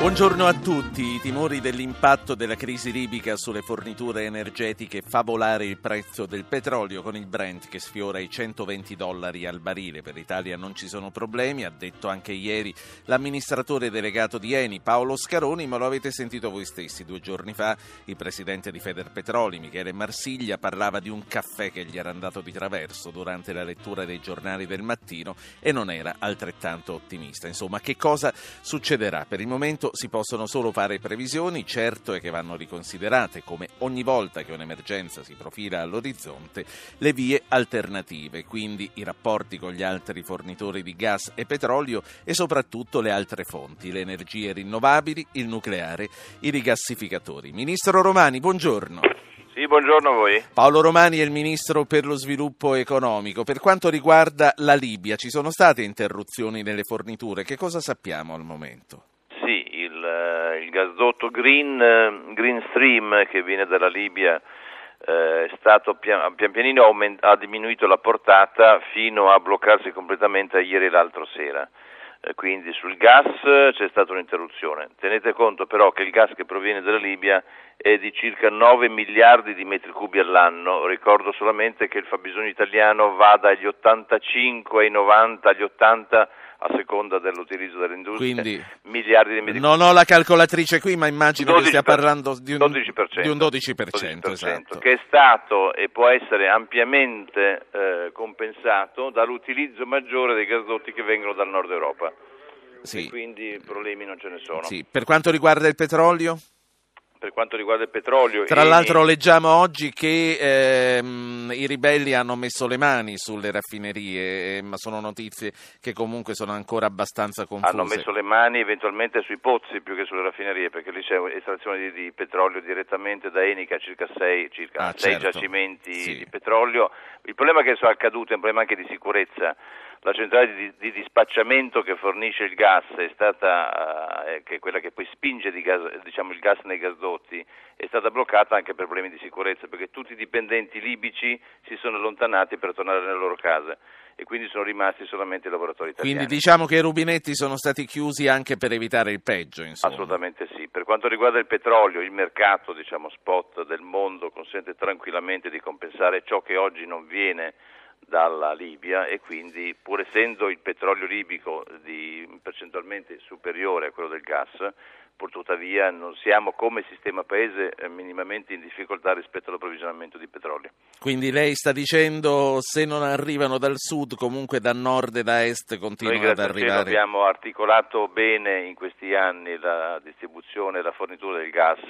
Buongiorno a tutti. I timori dell'impatto della crisi libica sulle forniture energetiche fa volare il prezzo del petrolio con il Brent che sfiora i 120 dollari al barile. Per l'Italia non ci sono problemi, ha detto anche ieri l'amministratore delegato di Eni Paolo Scaroni, ma lo avete sentito voi stessi. Due giorni fa il presidente di Federpetroli, Michele Marsiglia, parlava di un caffè che gli era andato di traverso durante la lettura dei giornali del mattino e non era altrettanto ottimista. Insomma, che cosa succederà? Per il momento si possono solo fare previsioni, certo è che vanno riconsiderate, come ogni volta che un'emergenza si profila all'orizzonte, le vie alternative, quindi i rapporti con gli altri fornitori di gas e petrolio e soprattutto le altre fonti, le energie rinnovabili, il nucleare, i rigassificatori. Ministro Romani, buongiorno. Sì, buongiorno a voi. Paolo Romani è il ministro per lo sviluppo economico. Per quanto riguarda la Libia, ci sono state interruzioni nelle forniture. Che cosa sappiamo al momento? Il gasdotto Green, eh, Green, Stream che viene dalla Libia eh, è stato pian, pian pianino aument- ha diminuito la portata fino a bloccarsi completamente ieri e l'altro sera. Eh, quindi sul gas c'è stata un'interruzione. Tenete conto però che il gas che proviene dalla Libia è di circa 9 miliardi di metri cubi all'anno. Ricordo solamente che il fabbisogno italiano va dagli 85 ai 90 agli 80 a seconda dell'utilizzo dell'industria, Quindi, miliardi di medici. Non ho la calcolatrice qui, ma immagino 12%, che stia parlando di un 12%, di un 12%, 12% esatto. che è stato e può essere ampiamente eh, compensato dall'utilizzo maggiore dei gasdotti che vengono dal nord Europa. Sì. quindi problemi non ce ne sono. Sì. Per quanto riguarda il petrolio? Per quanto riguarda il petrolio. Tra l'altro leggiamo oggi che ehm, i ribelli hanno messo le mani sulle raffinerie, eh, ma sono notizie che comunque sono ancora abbastanza confuse. Hanno messo le mani eventualmente sui pozzi più che sulle raffinerie, perché lì c'è estrazione di, di petrolio direttamente da Enica, circa sei, circa ah, sei certo. giacimenti sì. di petrolio. Il problema che è accaduto è un problema anche di sicurezza la centrale di, di, dispacciamento che fornisce il gas è stata, eh, che è quella che poi spinge gas, diciamo, il gas nei gasdotti, è stata bloccata anche per problemi di sicurezza, perché tutti i dipendenti libici si sono allontanati per tornare nelle loro case e quindi sono rimasti solamente i lavoratori italiani. Quindi diciamo che i rubinetti sono stati chiusi anche per evitare il peggio, insomma. Assolutamente sì. Per quanto riguarda il petrolio, il mercato diciamo, spot del mondo consente tranquillamente di compensare ciò che oggi non viene dalla Libia e quindi pur essendo il petrolio libico di, percentualmente superiore a quello del gas, purtuttavia non siamo come sistema paese eh, minimamente in difficoltà rispetto all'approvvigionamento di petrolio. Quindi lei sta dicendo se non arrivano dal sud, comunque da nord e da est continuano Noi, ad arrivare. Noi abbiamo articolato bene in questi anni la distribuzione e la fornitura del gas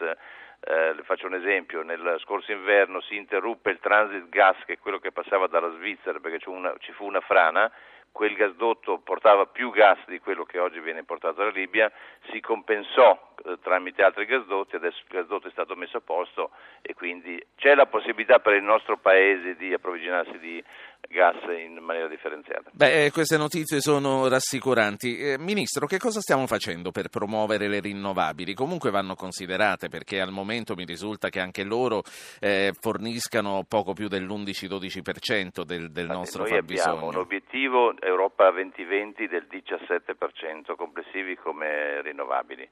eh, le faccio un esempio, nel scorso inverno si interruppe il transit gas che è quello che passava dalla Svizzera perché una, ci fu una frana. Quel gasdotto portava più gas di quello che oggi viene importato dalla Libia, si compensò eh, tramite altri gasdotti, adesso il gasdotto è stato messo a posto e quindi c'è la possibilità per il nostro Paese di approvvigionarsi di gas in maniera differenziata. Beh, eh, queste notizie sono rassicuranti. Eh, Ministro, che cosa stiamo facendo per promuovere le rinnovabili? Comunque vanno considerate perché al momento mi risulta che anche loro eh, forniscano poco più dell'11-12% del, del nostro noi fabbisogno. Abbiamo un obiettivo Europa 2020 del 17% complessivi come rinnovabili.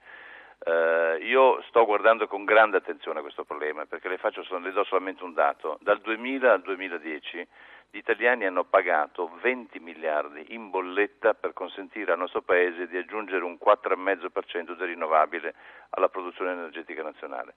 Uh, io sto guardando con grande attenzione a questo problema perché le, faccio, le do solamente un dato. Dal 2000 al 2010 gli italiani hanno pagato 20 miliardi in bolletta per consentire al nostro Paese di aggiungere un 4,5% di rinnovabile alla produzione energetica nazionale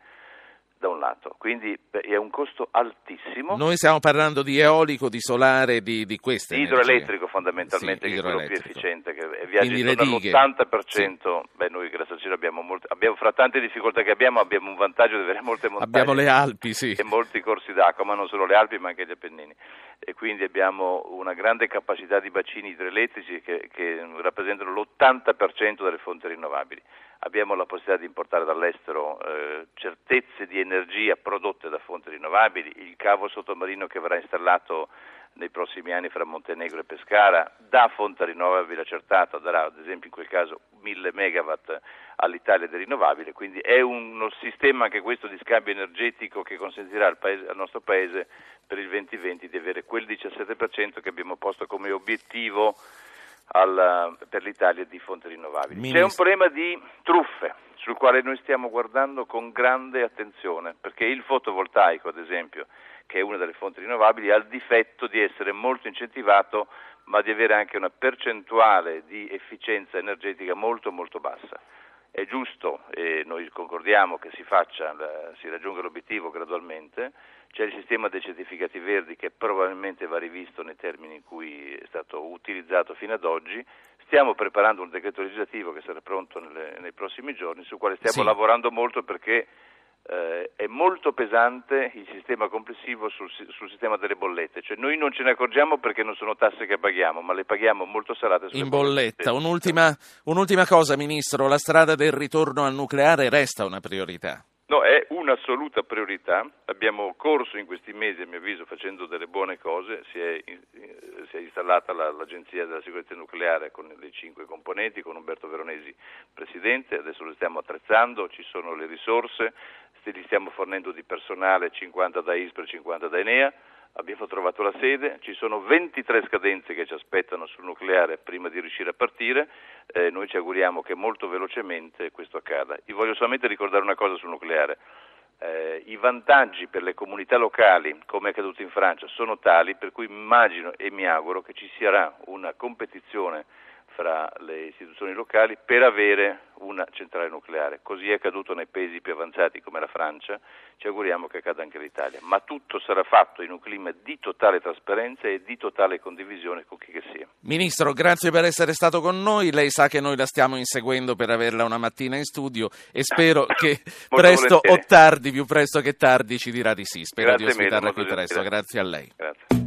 da un lato, quindi è un costo altissimo. Noi stiamo parlando di eolico, di solare, di, di queste idroelettrico fondamentalmente, sì, che è quello più efficiente, che viaggia intorno all'80%, sì. beh noi grazie al cielo abbiamo, molte, abbiamo, fra tante difficoltà che abbiamo, abbiamo un vantaggio di avere molte montagne. Abbiamo le Alpi, sì. E molti corsi d'acqua, ma non solo le Alpi ma anche gli Appennini. E quindi abbiamo una grande capacità di bacini idroelettrici che, che rappresentano l'80% delle fonti rinnovabili abbiamo la possibilità di importare dall'estero eh, certezze di energia prodotte da fonti rinnovabili, il cavo sottomarino che verrà installato nei prossimi anni fra Montenegro e Pescara, da fonte rinnovabile accertata darà ad esempio in quel caso 1000 megawatt all'Italia di rinnovabile, quindi è uno sistema anche questo di scambio energetico che consentirà al, paese, al nostro Paese per il 2020 di avere quel 17% che abbiamo posto come obiettivo al, per l'Italia di fonti rinnovabili. Ministro. C'è un problema di truffe sul quale noi stiamo guardando con grande attenzione, perché il fotovoltaico, ad esempio, che è una delle fonti rinnovabili, ha il difetto di essere molto incentivato, ma di avere anche una percentuale di efficienza energetica molto molto bassa. È giusto e noi concordiamo che si, faccia, si raggiunga l'obiettivo gradualmente, c'è il sistema dei certificati verdi che probabilmente va rivisto nei termini in cui è stato utilizzato fino ad oggi, stiamo preparando un decreto legislativo che sarà pronto nelle, nei prossimi giorni, sul quale stiamo sì. lavorando molto perché eh, è molto pesante il sistema complessivo sul, sul, sistema delle bollette, cioè noi non ce ne accorgiamo perché non sono tasse che paghiamo, ma le paghiamo molto salate in bolletta. Un'ultima, un'ultima cosa, Ministro, la strada del ritorno al nucleare resta una priorità. No, è un'assoluta priorità. Abbiamo corso in questi mesi, a mio avviso, facendo delle buone cose. Si è, si è installata la, l'Agenzia della Sicurezza Nucleare con le cinque componenti, con Umberto Veronesi presidente. Adesso lo stiamo attrezzando, ci sono le risorse, li stiamo fornendo di personale 50 da ISPRE e 50 da Enea, abbiamo trovato la sede, ci sono 23 scadenze che ci aspettano sul nucleare prima di riuscire a partire, eh, noi ci auguriamo che molto velocemente questo accada. Io voglio solamente ricordare una cosa sul nucleare. Eh, I vantaggi per le comunità locali, come è accaduto in Francia, sono tali per cui immagino e mi auguro che ci sarà una competizione fra le istituzioni locali per avere una centrale nucleare. Così è accaduto nei paesi più avanzati come la Francia, ci auguriamo che accada anche l'Italia, ma tutto sarà fatto in un clima di totale trasparenza e di totale condivisione con chi che sia. Ministro, grazie per essere stato con noi, lei sa che noi la stiamo inseguendo per averla una mattina in studio e spero che presto volentieri. o tardi, più presto che tardi, ci dirà di sì. Spero grazie di ospitarla qui presto, grazie a lei. Grazie.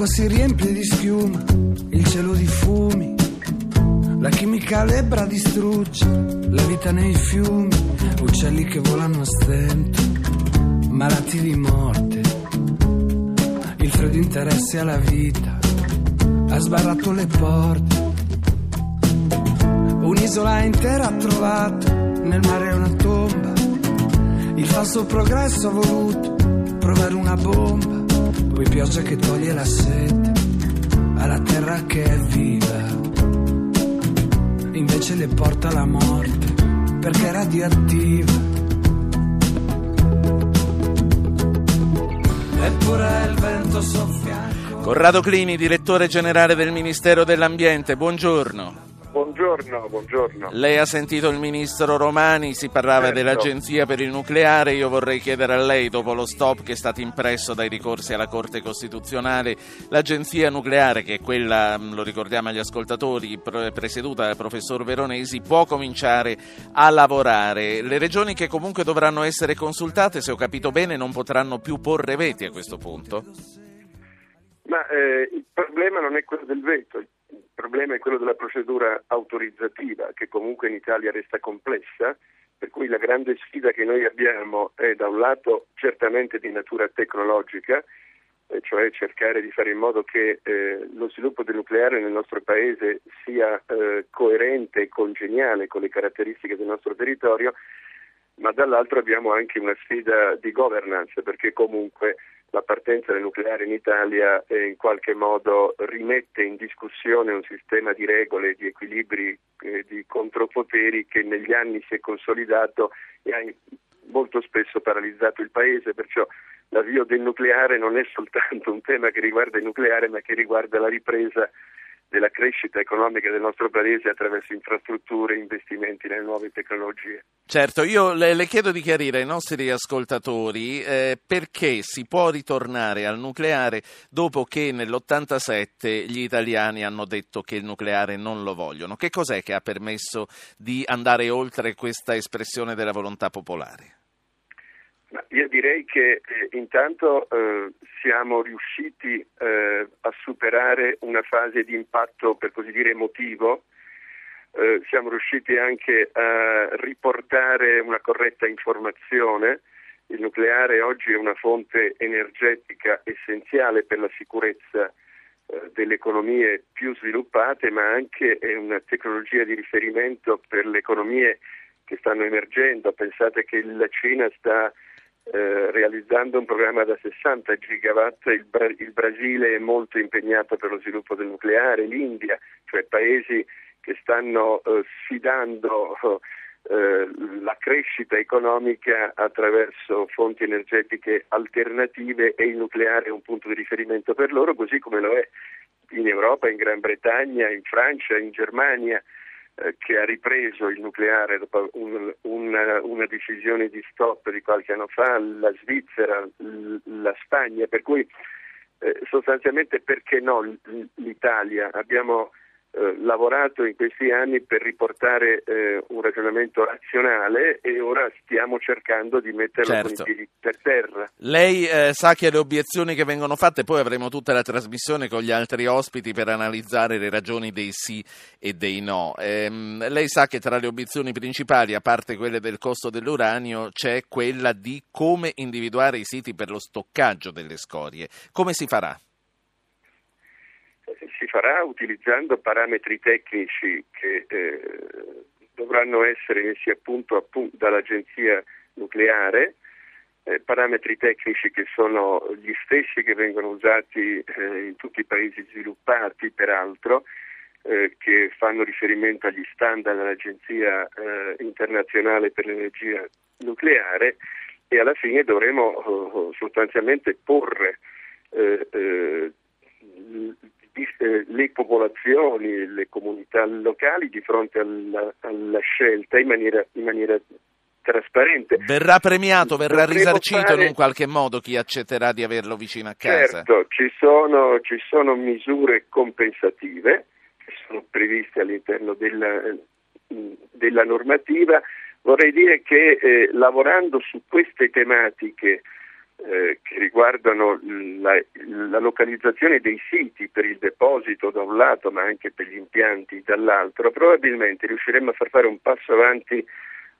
L'acqua si riempie di schiuma, il cielo di fumi, la chimica lebra distrugge la vita nei fiumi, uccelli che volano a stento, malati di morte, il freddo interesse alla vita, ha sbarrato le porte, un'isola intera ha trovato, nel mare una tomba, il falso progresso ha voluto provare una bomba poi pioggia che toglie la sete alla terra che è viva. Invece le porta la morte perché è radioattiva. Eppure il vento soffia. Corrado Clini, direttore generale del Ministero dell'Ambiente, buongiorno. Buongiorno, buongiorno. Lei ha sentito il ministro Romani, si parlava certo. dell'Agenzia per il nucleare, io vorrei chiedere a lei, dopo lo stop che è stato impresso dai ricorsi alla Corte Costituzionale, l'Agenzia nucleare, che è quella, mm, lo ricordiamo agli ascoltatori, presieduta dal professor Veronesi, può cominciare a lavorare. Le regioni che comunque dovranno essere consultate, se ho capito bene, non potranno più porre veti a questo punto? Ma eh, il problema non è quello del veto, il problema è quello della procedura autorizzativa, che comunque in Italia resta complessa, per cui la grande sfida che noi abbiamo è da un lato certamente di natura tecnologica, eh, cioè cercare di fare in modo che eh, lo sviluppo del nucleare nel nostro paese sia eh, coerente e congeniale con le caratteristiche del nostro territorio, ma dall'altro abbiamo anche una sfida di governance, perché comunque la partenza del nucleare in Italia eh, in qualche modo rimette in discussione un sistema di regole, di equilibri, eh, di contropoteri che negli anni si è consolidato e ha molto spesso paralizzato il Paese, perciò l'avvio del nucleare non è soltanto un tema che riguarda il nucleare, ma che riguarda la ripresa della crescita economica del nostro paese attraverso infrastrutture e investimenti nelle nuove tecnologie. Certo, io le, le chiedo di chiarire ai nostri ascoltatori eh, perché si può ritornare al nucleare dopo che nell'87 gli italiani hanno detto che il nucleare non lo vogliono. Che cos'è che ha permesso di andare oltre questa espressione della volontà popolare? Io direi che eh, intanto eh, siamo riusciti eh, a superare una fase di impatto, per così dire, emotivo, eh, siamo riusciti anche a riportare una corretta informazione. Il nucleare oggi è una fonte energetica essenziale per la sicurezza eh, delle economie più sviluppate, ma anche è una tecnologia di riferimento per le economie che stanno emergendo. Pensate che la Cina sta eh, realizzando un programma da 60 gigawatt, il, Bra- il, Brasile è molto impegnato per lo sviluppo del nucleare, l'India, cioè paesi che stanno eh, sfidando eh, la crescita economica attraverso fonti energetiche alternative e il nucleare è un punto di riferimento per loro, così come lo è in Europa, in Gran Bretagna, in Francia, in Germania che ha ripreso il nucleare dopo un, una, una, decisione di stop di qualche anno fa, la Svizzera, la Spagna, per cui eh, sostanzialmente perché no l'Italia? Abbiamo eh, lavorato in questi anni per riportare eh, un ragionamento razionale e ora stiamo cercando di metterlo certo. per terra. Lei eh, sa che le obiezioni che vengono fatte, poi avremo tutta la trasmissione con gli altri ospiti per analizzare le ragioni dei sì e dei no. Ehm, lei sa che tra le obiezioni principali, a parte quelle del costo dell'uranio, c'è quella di come individuare i siti per lo stoccaggio delle scorie. Come si farà? Farà utilizzando parametri tecnici che eh, dovranno essere messi a punto, dall'agenzia nucleare, eh, parametri tecnici che sono gli stessi che vengono usati eh, in tutti i paesi sviluppati, peraltro, eh, che fanno riferimento agli standard dell'Agenzia eh, internazionale per l'energia nucleare e alla fine dovremo oh, sostanzialmente porre eh, eh, le popolazioni, le comunità locali di fronte alla, alla scelta in maniera, in maniera, trasparente. Verrà premiato, verrà Dovremo risarcito fare... in un qualche modo chi accetterà di averlo vicino a casa? Certo, ci sono, ci sono misure compensative che sono previste all'interno della, della normativa. Vorrei dire che eh, lavorando su queste tematiche eh, che riguardano la, la, localizzazione dei siti per il deposito da un lato ma anche per gli impianti dall'altro, probabilmente riusciremo a far fare un passo avanti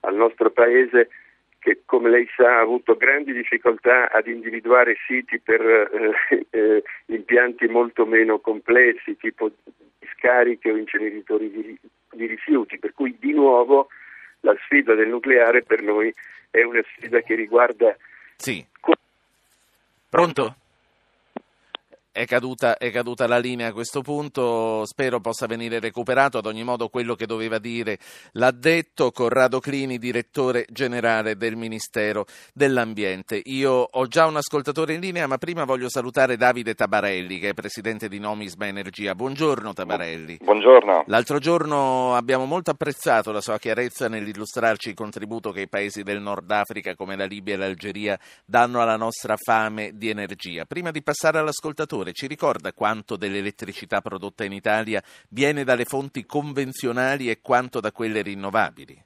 al nostro Paese che come lei sa ha avuto grandi difficoltà ad individuare siti per eh, eh, impianti molto meno complessi, tipo scariche o inceneritori di, di rifiuti, per cui di nuovo la sfida del nucleare per noi è una sfida che riguarda sì. Pronto? È caduta, è caduta, la linea a questo punto, spero possa venire recuperato. Ad ogni modo, quello che doveva dire l'ha detto Corrado Clini, direttore generale del Ministero dell'Ambiente. Io ho già un ascoltatore in linea, ma prima voglio salutare Davide Tabarelli, che è presidente di Nomisma Energia. Buongiorno Tabarelli. Buongiorno. L'altro giorno abbiamo molto apprezzato la sua chiarezza nell'illustrarci il contributo che i paesi del Nord Africa, come la Libia e l'Algeria, danno alla nostra fame di energia. Prima di passare all'ascoltatore, ascoltatore ci ricorda quanto dell'elettricità prodotta in Italia viene dalle fonti convenzionali e quanto da quelle rinnovabili?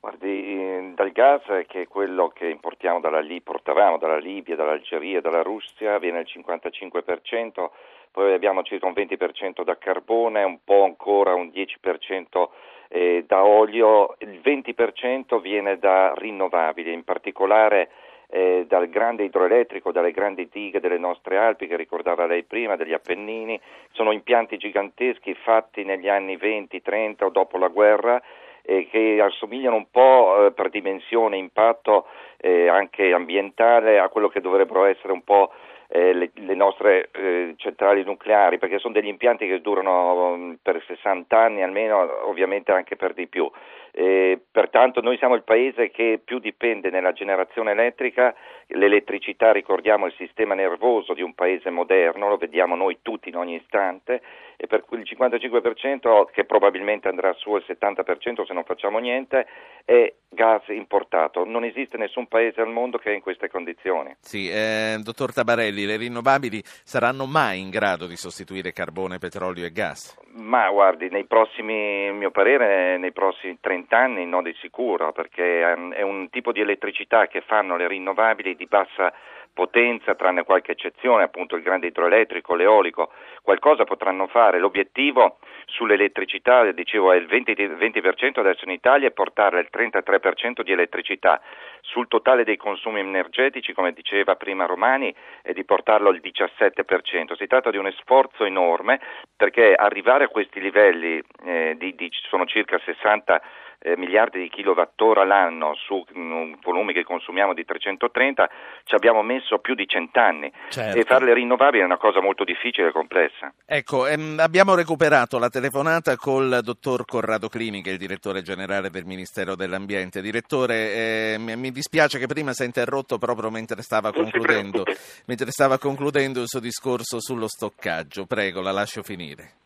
Guardi, dal gas, che è quello che importiamo dalla, portavamo dalla Libia, dall'Algeria, dalla Russia, viene il 55%, poi abbiamo circa un 20% da carbone, un po' ancora un 10% eh, da olio, il 20% viene da rinnovabili, in particolare eh, dal grande idroelettrico, dalle grandi dighe delle nostre Alpi che ricordava lei prima, degli Appennini, sono impianti giganteschi fatti negli anni 20-30 o dopo la guerra eh, che assomigliano un po' eh, per dimensione, impatto eh, anche ambientale a quello che dovrebbero essere un po' eh, le, le, nostre eh, centrali nucleari, perché sono degli impianti che durano um, per 60 anni almeno, ovviamente anche per di più. Eh, pertanto noi siamo il paese che più dipende nella generazione elettrica, l'elettricità ricordiamo il sistema nervoso di un paese moderno, lo vediamo noi tutti in ogni istante e per il 55% che probabilmente andrà su al 70% se non facciamo niente è gas importato. Non esiste nessun paese al mondo che è in queste condizioni. Sì, eh, dottor Tabarelli, le rinnovabili saranno mai in grado di sostituire carbone, petrolio e gas? Ma guardi, nei prossimi, a mio parere, nei prossimi 30 anni no di sicuro, perché è un tipo di elettricità che fanno le rinnovabili di bassa potenza, tranne qualche eccezione, appunto il grande idroelettrico, l'eolico, qualcosa potranno fare. L'obiettivo sull'elettricità, dicevo, è il 20%, 20% adesso in Italia e portare il 33% di elettricità. Sul totale dei consumi energetici, come diceva prima Romani, è di portarlo al 17%. Si tratta di un sforzo enorme perché arrivare a questi livelli, eh, di, di, sono circa 60 eh, miliardi di kilowattora l'anno su um, volumi che consumiamo di 330, ci abbiamo messo più di cent'anni certo. e farle rinnovabili è una cosa molto difficile e complessa. Ecco, ehm, abbiamo recuperato la telefonata col dottor Corrado Clini, che è il direttore generale del Ministero dell'Ambiente. Direttore, eh, mi dispiace che prima si è interrotto proprio mentre stava, concludendo, mentre stava concludendo il suo discorso sullo stoccaggio. Prego, la lascio finire.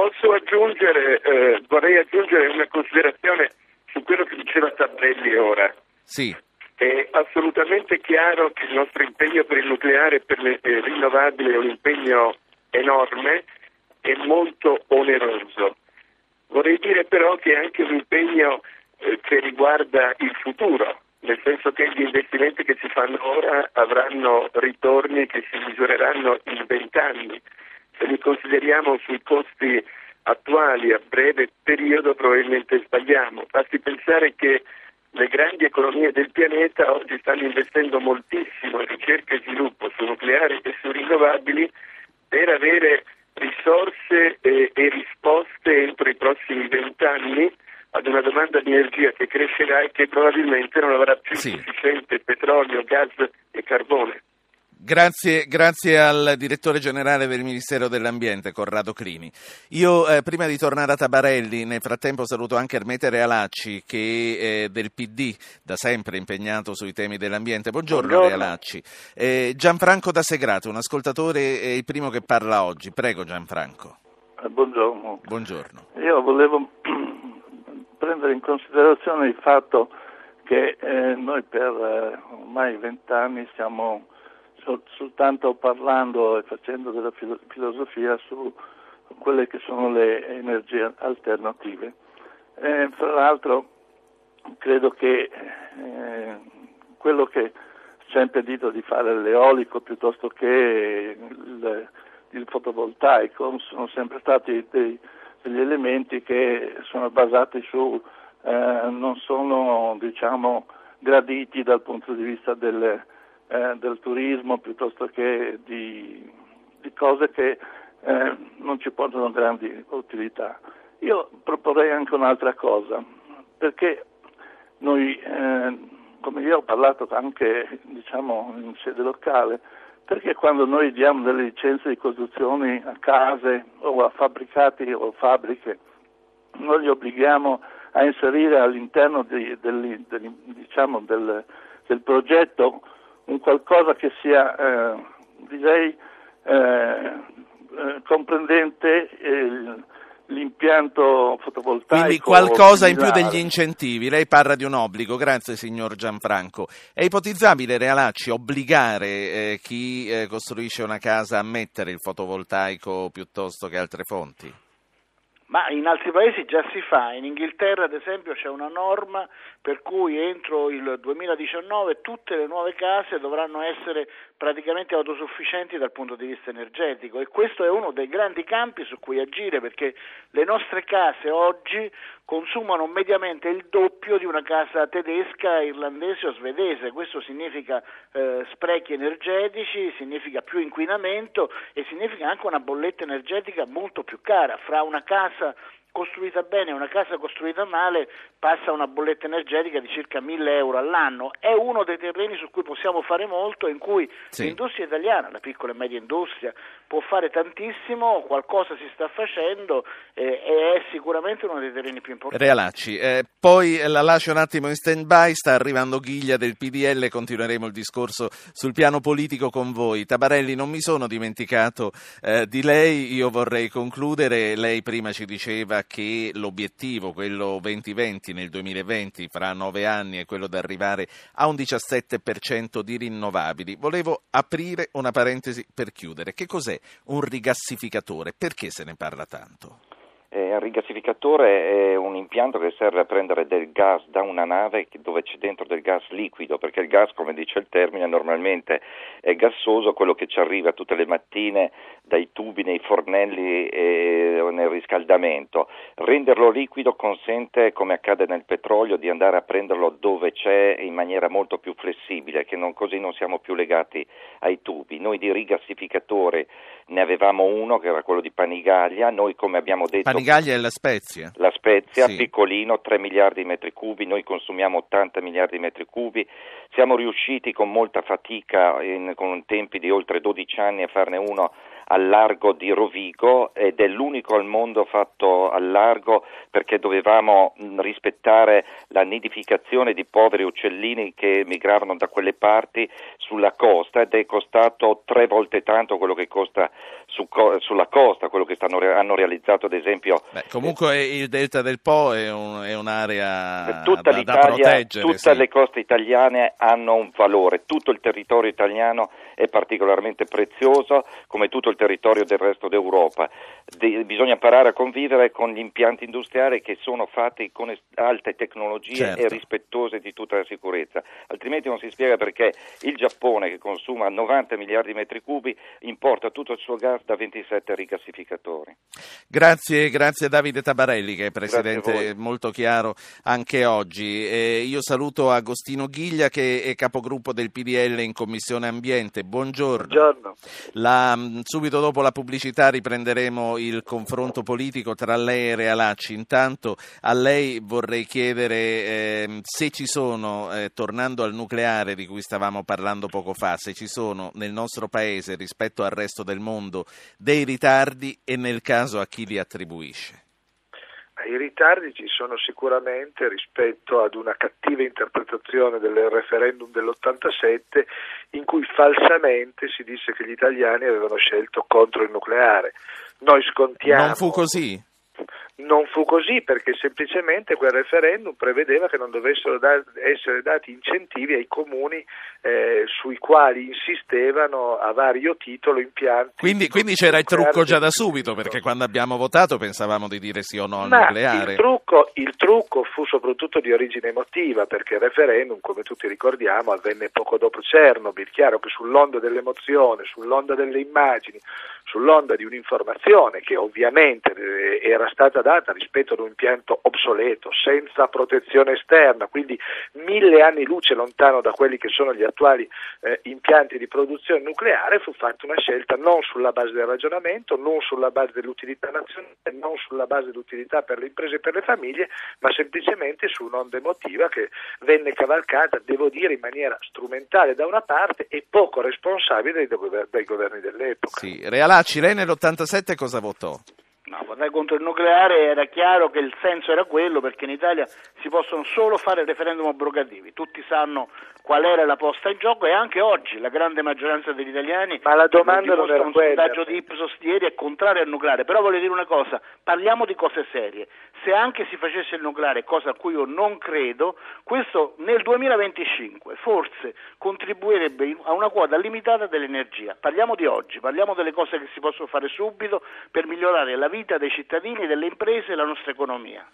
Posso aggiungere, eh, vorrei aggiungere una considerazione su quello che diceva Tabelli ora. Sì. È assolutamente chiaro che il nostro impegno per il nucleare e per le eh, rinnovabili è un impegno enorme e molto oneroso. Vorrei dire però che è anche un impegno eh, che riguarda il futuro, nel senso che gli investimenti che si fanno ora avranno ritorni che si misureranno in vent'anni li consideriamo sui costi attuali a breve periodo probabilmente sbagliamo. Basti pensare che le grandi economie del pianeta oggi stanno investendo moltissimo in ricerca e sviluppo su nucleare e su rinnovabili per avere risorse e, e risposte entro i prossimi vent'anni ad una domanda di energia che crescerà e che probabilmente non avrà più sì. sufficiente petrolio, gas e carbone. Grazie, grazie, al direttore generale del Ministero dell'Ambiente, Corrado Clini. Io, eh, prima di tornare a Tabarelli, nel frattempo saluto anche Ermete Realacci, che eh, del PD, da sempre impegnato sui temi dell'ambiente. Buongiorno, Buongiorno. Realacci. Eh, Gianfranco da Segrato, un ascoltatore, è il primo che parla oggi. Prego Gianfranco. Eh, buongiorno. Buongiorno. Io volevo prendere in considerazione il fatto che eh, noi per eh, ormai vent'anni stiamo sol- soltanto parlando e facendo della filo- filosofia su quelle che sono le energie alternative. Eh, fra l'altro credo che eh, quello che ci ha impedito di fare l'eolico piuttosto che il, il fotovoltaico sono sempre stati dei, degli elementi che sono basati su, eh, non sono diciamo graditi dal punto di vista delle, eh, del turismo piuttosto che di, di cose che eh, non ci portano grandi utilità. Io proporrei anche un'altra cosa, perché noi, eh, come io ho parlato anche diciamo, in sede locale, perché quando noi diamo delle licenze di costruzione a case o a fabbricati o fabbriche, noi li obblighiamo a inserire all'interno di, del, del, diciamo, del, del progetto un qualcosa che sia, eh, direi, eh, eh comprendente l'impianto fotovoltaico. Quindi qualcosa in più degli incentivi. Lei parla di un obbligo, grazie signor Gianfranco. È ipotizzabile, Realacci, obbligare eh, chi eh, costruisce una casa a mettere il fotovoltaico piuttosto che altre fonti? Ma in altri paesi già si fa, in Inghilterra ad esempio c'è una norma per cui entro il 2019 tutte le nuove case dovranno essere praticamente autosufficienti dal punto di vista energetico. E questo è uno dei grandi campi su cui agire perché le nostre case oggi consumano mediamente il doppio di una casa tedesca, irlandese o svedese, questo significa eh, sprechi energetici, significa più inquinamento e significa anche una bolletta energetica molto più cara, fra una casa costruita bene e una casa costruita male passa una bolletta energetica di circa 1000 euro all'anno. È uno dei terreni su cui possiamo fare molto, in cui sì. l'industria italiana, la piccola e media industria, può fare tantissimo, qualcosa si sta facendo eh, e è sicuramente uno dei terreni più importanti. Realacci, eh, poi la lascio un attimo in stand by, sta arrivando Ghiglia del PDL, continueremo il discorso sul piano politico con voi. Tabarelli, non mi sono dimenticato eh, di lei, io vorrei concludere, lei prima ci diceva che l'obiettivo, quello 2020 nel 2020, fra nove anni, è quello di arrivare a un 17% di rinnovabili. Volevo aprire una parentesi per chiudere. Che cos'è un rigassificatore? Perché se ne parla tanto? Eh, il rigassificatore è un impianto che serve a prendere del gas da una nave dove c'è dentro del gas liquido, perché il gas, come dice il termine, normalmente è gassoso, quello che ci arriva tutte le mattine dai tubi nei fornelli e nel riscaldamento. Renderlo liquido consente, come accade nel petrolio, di andare a prenderlo dove c'è in maniera molto più flessibile, che non, così non siamo più legati ai tubi. Noi di rigassificatore ne avevamo uno che era quello di Panigaglia, noi come abbiamo detto... Panigaglia è la Spezia? La Spezia, Sì. piccolino, 3 miliardi di metri cubi, noi consumiamo 80 miliardi di metri cubi, siamo riusciti con molta fatica, in- con tempi di oltre 12 anni, a farne uno al largo di Rovigo ed è l'unico al mondo fatto al largo perché dovevamo mh, rispettare la nidificazione di poveri uccellini che migravano da quelle parti sulla costa ed è costato tre volte tanto quello che costa su sulla costa, quello che stanno hanno realizzato ad esempio Beh, comunque il delta del Po è, un- è un'area tutta da, da proteggere. tutte sì. le coste italiane hanno un valore, tutto il territorio italiano è particolarmente prezioso come tutto il territorio del resto d'Europa. De- bisogna imparare a convivere con gli impianti industriali che sono fatti con es- alte tecnologie Certo. e rispettose di tutta la sicurezza, altrimenti non si spiega perché il Giappone che consuma 90 miliardi di metri cubi importa tutto il suo gas da 27 rigassificatori. Grazie, grazie Davide Tabarelli che è presidente molto chiaro anche oggi. Eh, io saluto Agostino Ghiglia che è capogruppo del PDL in Commissione Ambiente. Buongiorno. Buongiorno. La- mh, subito dopo la pubblicità riprenderemo il confronto politico tra lei e Realacci. Intanto a lei vorrei chiedere ehm, se ci sono, eh, tornando al nucleare di cui stavamo parlando poco fa, se ci sono nel nostro paese rispetto al resto del mondo dei ritardi e nel caso a chi li attribuisce. I ritardi ci sono sicuramente rispetto ad una cattiva interpretazione del referendum dell'87 in cui falsamente si disse che gli italiani avevano scelto contro il nucleare. Noi scontiamo. Non fu così? Non fu così perché semplicemente quel referendum prevedeva che non dovessero da- essere dati incentivi ai comuni eh, sui quali insistevano a vario titolo impianti. Quindi, quindi c'era il trucco già da subito, perché quando abbiamo votato pensavamo di dire sì o no al Ma nucleare. Il trucco, il trucco fu soprattutto di origine emotiva perché il referendum, come tutti ricordiamo, avvenne poco dopo Chernobyl. Chiaro che sull'onda dell'emozione, sull'onda delle immagini, sull'onda di un'informazione che ovviamente eh, era stata data rispetto ad un impianto obsoleto, senza protezione esterna, quindi mille anni luce lontano da quelli che sono gli attuali eh, impianti di produzione nucleare, fu fatta una scelta non sulla base del ragionamento, non sulla base dell'utilità nazionale, non sulla base dell'utilità per le imprese e per le famiglie, ma semplicemente su un'onda emotiva che venne cavalcata, devo dire, in maniera strumentale da una parte e poco responsabile dai, dai governi dell'epoca. Sì. Realacci, lei nell'87 cosa votò? No, votare contro il nucleare era chiaro che il senso era quello perché in Italia si possono solo fare referendum abrogativi. Tutti sanno qual era la posta in gioco e anche oggi la grande maggioranza degli italiani Ma la domanda non era un quella. sondaggio di Ipsos di ieri è contrario al nucleare. Però voglio dire una cosa, parliamo di cose serie. Se anche si facesse il nucleare, cosa a cui io non credo, questo nel 2025 forse contribuirebbe a una quota limitata dell'energia. Parliamo di oggi, parliamo delle cose che si possono fare subito per migliorare la vita dei cittadini, delle imprese e la nostra economia.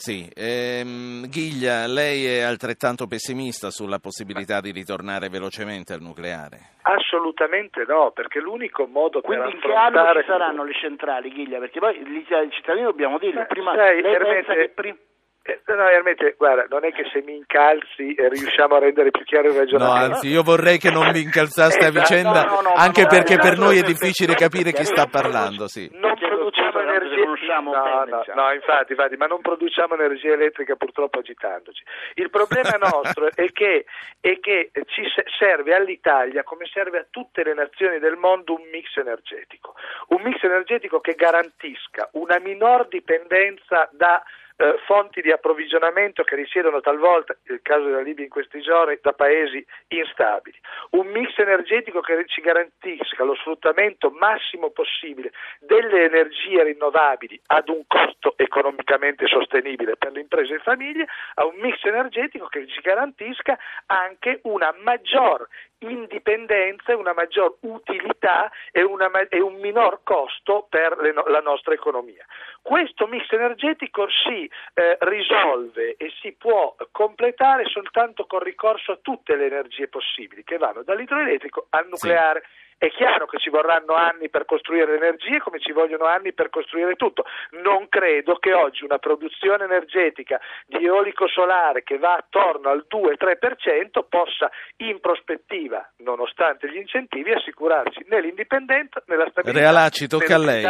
Sì, ehm, Ghiglia, lei è altrettanto pessimista sulla possibilità di ritornare velocemente al nucleare? Assolutamente no, perché l'unico modo Quindi per in che anno affrontare ci saranno le centrali, Ghiglia? Perché poi gli i cittadini dobbiamo dirlo, Ma prima sai, lei Ermete- pensa che prima... Eh, No, Ermete, guarda, non è che se mi incalzi eh, riusciamo a rendere più chiaro il No, ragionamento. anzi, io vorrei che non vi incalzaste a Esatto, vicenda, no, no, no, anche no, perché no, per no, noi è no, difficile no, capire chi no, sta no, parlando, sì. Non produciamo energia se conosciamo no, no, no, infatti, infatti, ma non produciamo energia elettrica purtroppo agitandoci. Il problema nostro è che, è che ci se- serve all'Italia, come serve a tutte le nazioni del mondo, un mix energetico. Un mix energetico che garantisca una minor dipendenza da eh, fonti di approvvigionamento che risiedono talvolta, nel caso della Libia in questi giorni, da paesi instabili. Un mix energetico che ci garantisca lo sfruttamento massimo possibile delle energie rinnovabili ad un costo economicamente sostenibile per le imprese e le famiglie, a un mix energetico che ci garantisca anche una maggior indipendenza, una maggior utilità e, una e un minor costo per le la nostra economia. Questo mix energetico si eh, risolve e si può completare soltanto con ricorso a tutte le energie possibili, che vanno dall'idroelettrico al nucleare. Sì. È chiaro che ci vorranno anni per costruire energie come ci vogliono anni per costruire tutto. Non credo che oggi una produzione energetica di eolico solare che va attorno al 2-3% possa in prospettiva, nonostante gli incentivi, assicurarsi né l'indipendenza né la stabilità. Realacci, tocca a lei.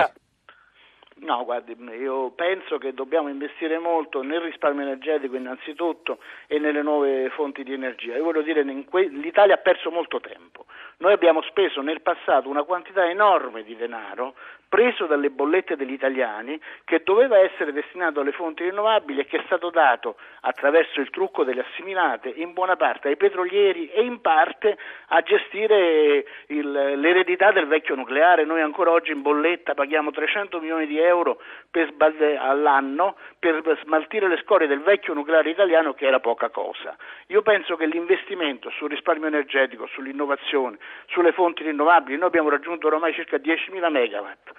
No, guardi, io penso che dobbiamo investire molto nel risparmio energetico innanzitutto e nelle nuove fonti di energia. Io voglio dire che l'Italia ha perso molto tempo. Noi abbiamo speso nel passato una quantità enorme di denaro preso dalle bollette degli italiani che doveva essere destinato alle fonti rinnovabili e che è stato dato attraverso il trucco delle assimilate in buona parte ai petrolieri e in parte a gestire il, l'eredità del vecchio nucleare. Noi ancora oggi in bolletta paghiamo 300 milioni di euro per, all'anno per smaltire le scorie del vecchio nucleare italiano che era poca cosa. Io penso che l'investimento sul risparmio energetico, sull'innovazione, sulle fonti rinnovabili, noi abbiamo raggiunto ormai circa 10.000 megawatt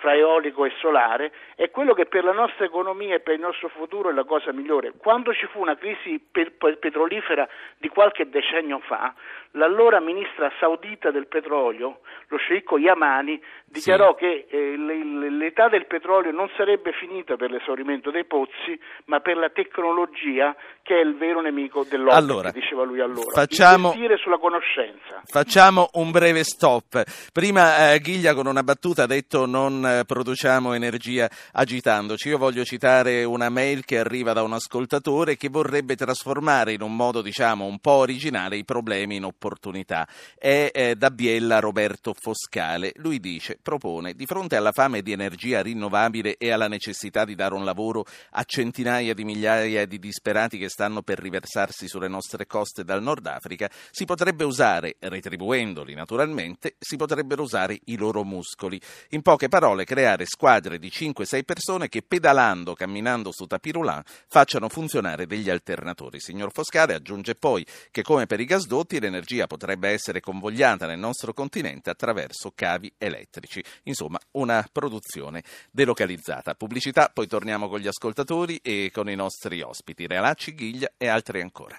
fra eolico e solare, è quello che per la nostra economia e per il nostro futuro è la cosa migliore. Quando ci fu una crisi petrolifera di qualche decennio fa, l'allora ministra saudita del petrolio, lo sceicco Yamani, dichiarò sì. che eh, l'età del petrolio non sarebbe finita per l'esaurimento dei pozzi, ma per la tecnologia che è il vero nemico dell'opera, allora, diceva lui allora. Facciamo, Investire sulla conoscenza. Facciamo un breve stop. Prima eh, Ghiglia con una battuta ha detto non eh, produciamo energia agitandoci. Io voglio citare una mail che arriva da un ascoltatore che vorrebbe trasformare in un modo diciamo un po' originale i problemi in opportunità. È eh, da Biella Roberto Foscale. Lui dice, propone, di fronte alla fame di energia rinnovabile e alla necessità di dare un lavoro a centinaia di migliaia di disperati che stanno per riversarsi sulle nostre coste dal Nord Africa, si potrebbe usare, retribuendoli naturalmente, si potrebbero usare i loro muscoli. In poche parole, vuole creare squadre di 5-6 persone che pedalando, camminando su tapirulan facciano funzionare degli alternatori. Signor Foscale aggiunge poi che come per i gasdotti l'energia potrebbe essere convogliata nel nostro continente attraverso cavi elettrici. Insomma, una produzione delocalizzata. Pubblicità, poi torniamo con gli ascoltatori e con i nostri ospiti, Realacci, Ghiglia e altri ancora.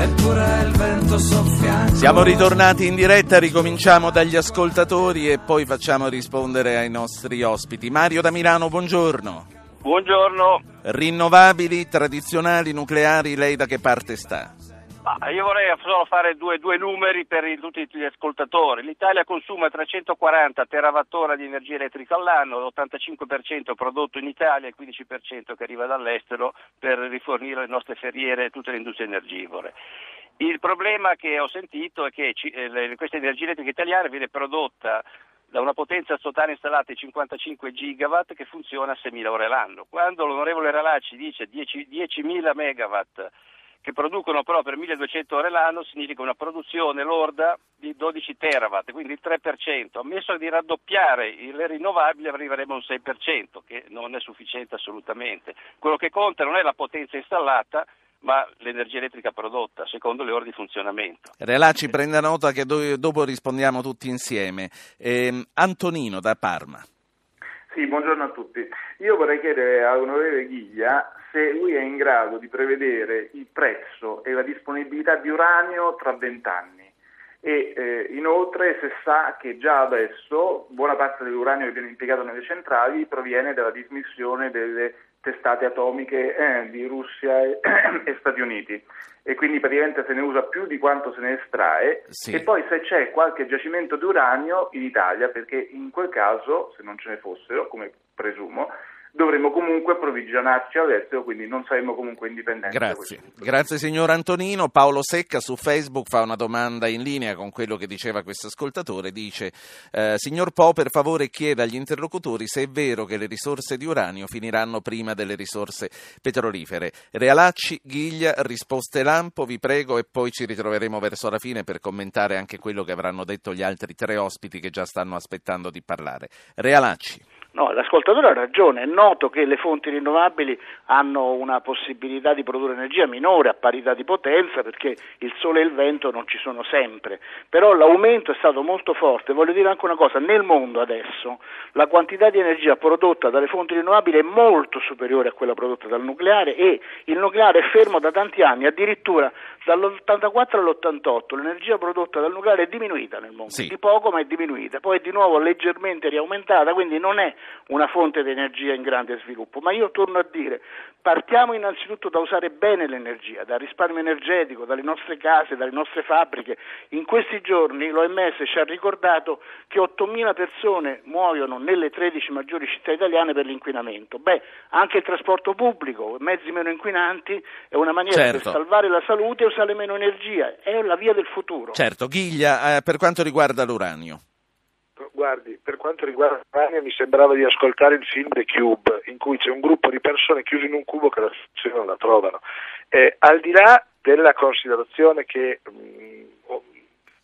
Eppure il vento soffia. Siamo ritornati in diretta, ricominciamo dagli ascoltatori e poi facciamo rispondere ai nostri ospiti. Mario da Milano, buongiorno. Buongiorno. Rinnovabili, tradizionali, nucleari, lei da che parte sta? Io vorrei solo fare due, due numeri per il, tutti gli ascoltatori. L'Italia consuma 340 terawattora di energia elettrica all'anno, l'85% prodotto in Italia e il 15% che arriva dall'estero per rifornire le nostre ferriere e tutte le industrie energivore. Il problema che ho sentito è che eh, questa energia elettrica italiana viene prodotta da una potenza totale installata di 55 gigawatt che funziona a 6.000 ore l'anno. Quando l'onorevole Ralacci dice 10, 10.000 megawatt che producono però per 1200 ore l'anno significa una produzione lorda di 12 terawatt, quindi il 3%. Ammesso di raddoppiare le rinnovabili arriveremo a un 6%, che non è sufficiente assolutamente. Quello che conta non è la potenza installata, ma l'energia elettrica prodotta secondo le ore di funzionamento. Relacci, prenda nota che do- dopo rispondiamo tutti insieme. Eh, Antonino da Parma. Sì, buongiorno a tutti. Io vorrei chiedere all'onorevole Ghiglia se lui è in grado di prevedere il prezzo e la disponibilità di uranio tra vent'anni. E eh, inoltre se sa che già adesso buona parte dell'uranio che viene impiegato nelle centrali proviene dalla dismissione delle testate atomiche eh, di Russia e, e, Stati Uniti. E quindi praticamente se ne usa più di quanto se ne estrae. Sì. e poi se c'è qualche giacimento di uranio in Italia perché in quel caso se non ce ne fossero come presumo dovremmo comunque approvvigionarci all'estero, quindi non saremo comunque indipendenti. Grazie. Grazie signor Antonino. Paolo Secca su Facebook fa una domanda in linea con quello che diceva questo ascoltatore. Dice, eh, signor Po, per favore chieda agli interlocutori se è vero che le risorse di uranio finiranno prima delle risorse petrolifere. Realacci, Ghiglia, risposte lampo, vi prego, e poi ci ritroveremo verso la fine per commentare anche quello che avranno detto gli altri tre ospiti che già stanno aspettando di parlare. Realacci. No, l'ascoltatore ha ragione, è noto che le fonti rinnovabili hanno una possibilità di produrre energia minore a parità di potenza perché il sole e il vento non ci sono sempre, però l'aumento è stato molto forte. Voglio dire anche una cosa, nel mondo adesso la quantità di energia prodotta dalle fonti rinnovabili è molto superiore a quella prodotta dal nucleare e il nucleare è fermo da tanti anni, addirittura dall'84 all'88 l'energia prodotta dal nucleare è diminuita nel mondo, Sì. di poco ma è diminuita, poi è di nuovo leggermente riaumentata, quindi non è una fonte di energia in grande sviluppo, ma io torno a dire, partiamo innanzitutto da usare bene l'energia, dal risparmio energetico, dalle nostre case, dalle nostre fabbriche. In questi giorni l'OMS ci ha ricordato che 8.000 persone muoiono nelle 13 maggiori città italiane per l'inquinamento. Beh, anche il trasporto pubblico, mezzi meno inquinanti, è una maniera Certo. per salvare la salute e usare meno energia, è la via del futuro. Certo, Ghiglia, eh, per quanto riguarda l'uranio. Guardi, per quanto riguarda Spagna mi sembrava di ascoltare il film The Cube, in cui c'è un gruppo di persone chiuse in un cubo che la soluzione non la trovano. Eh, al di là della considerazione che mh, o-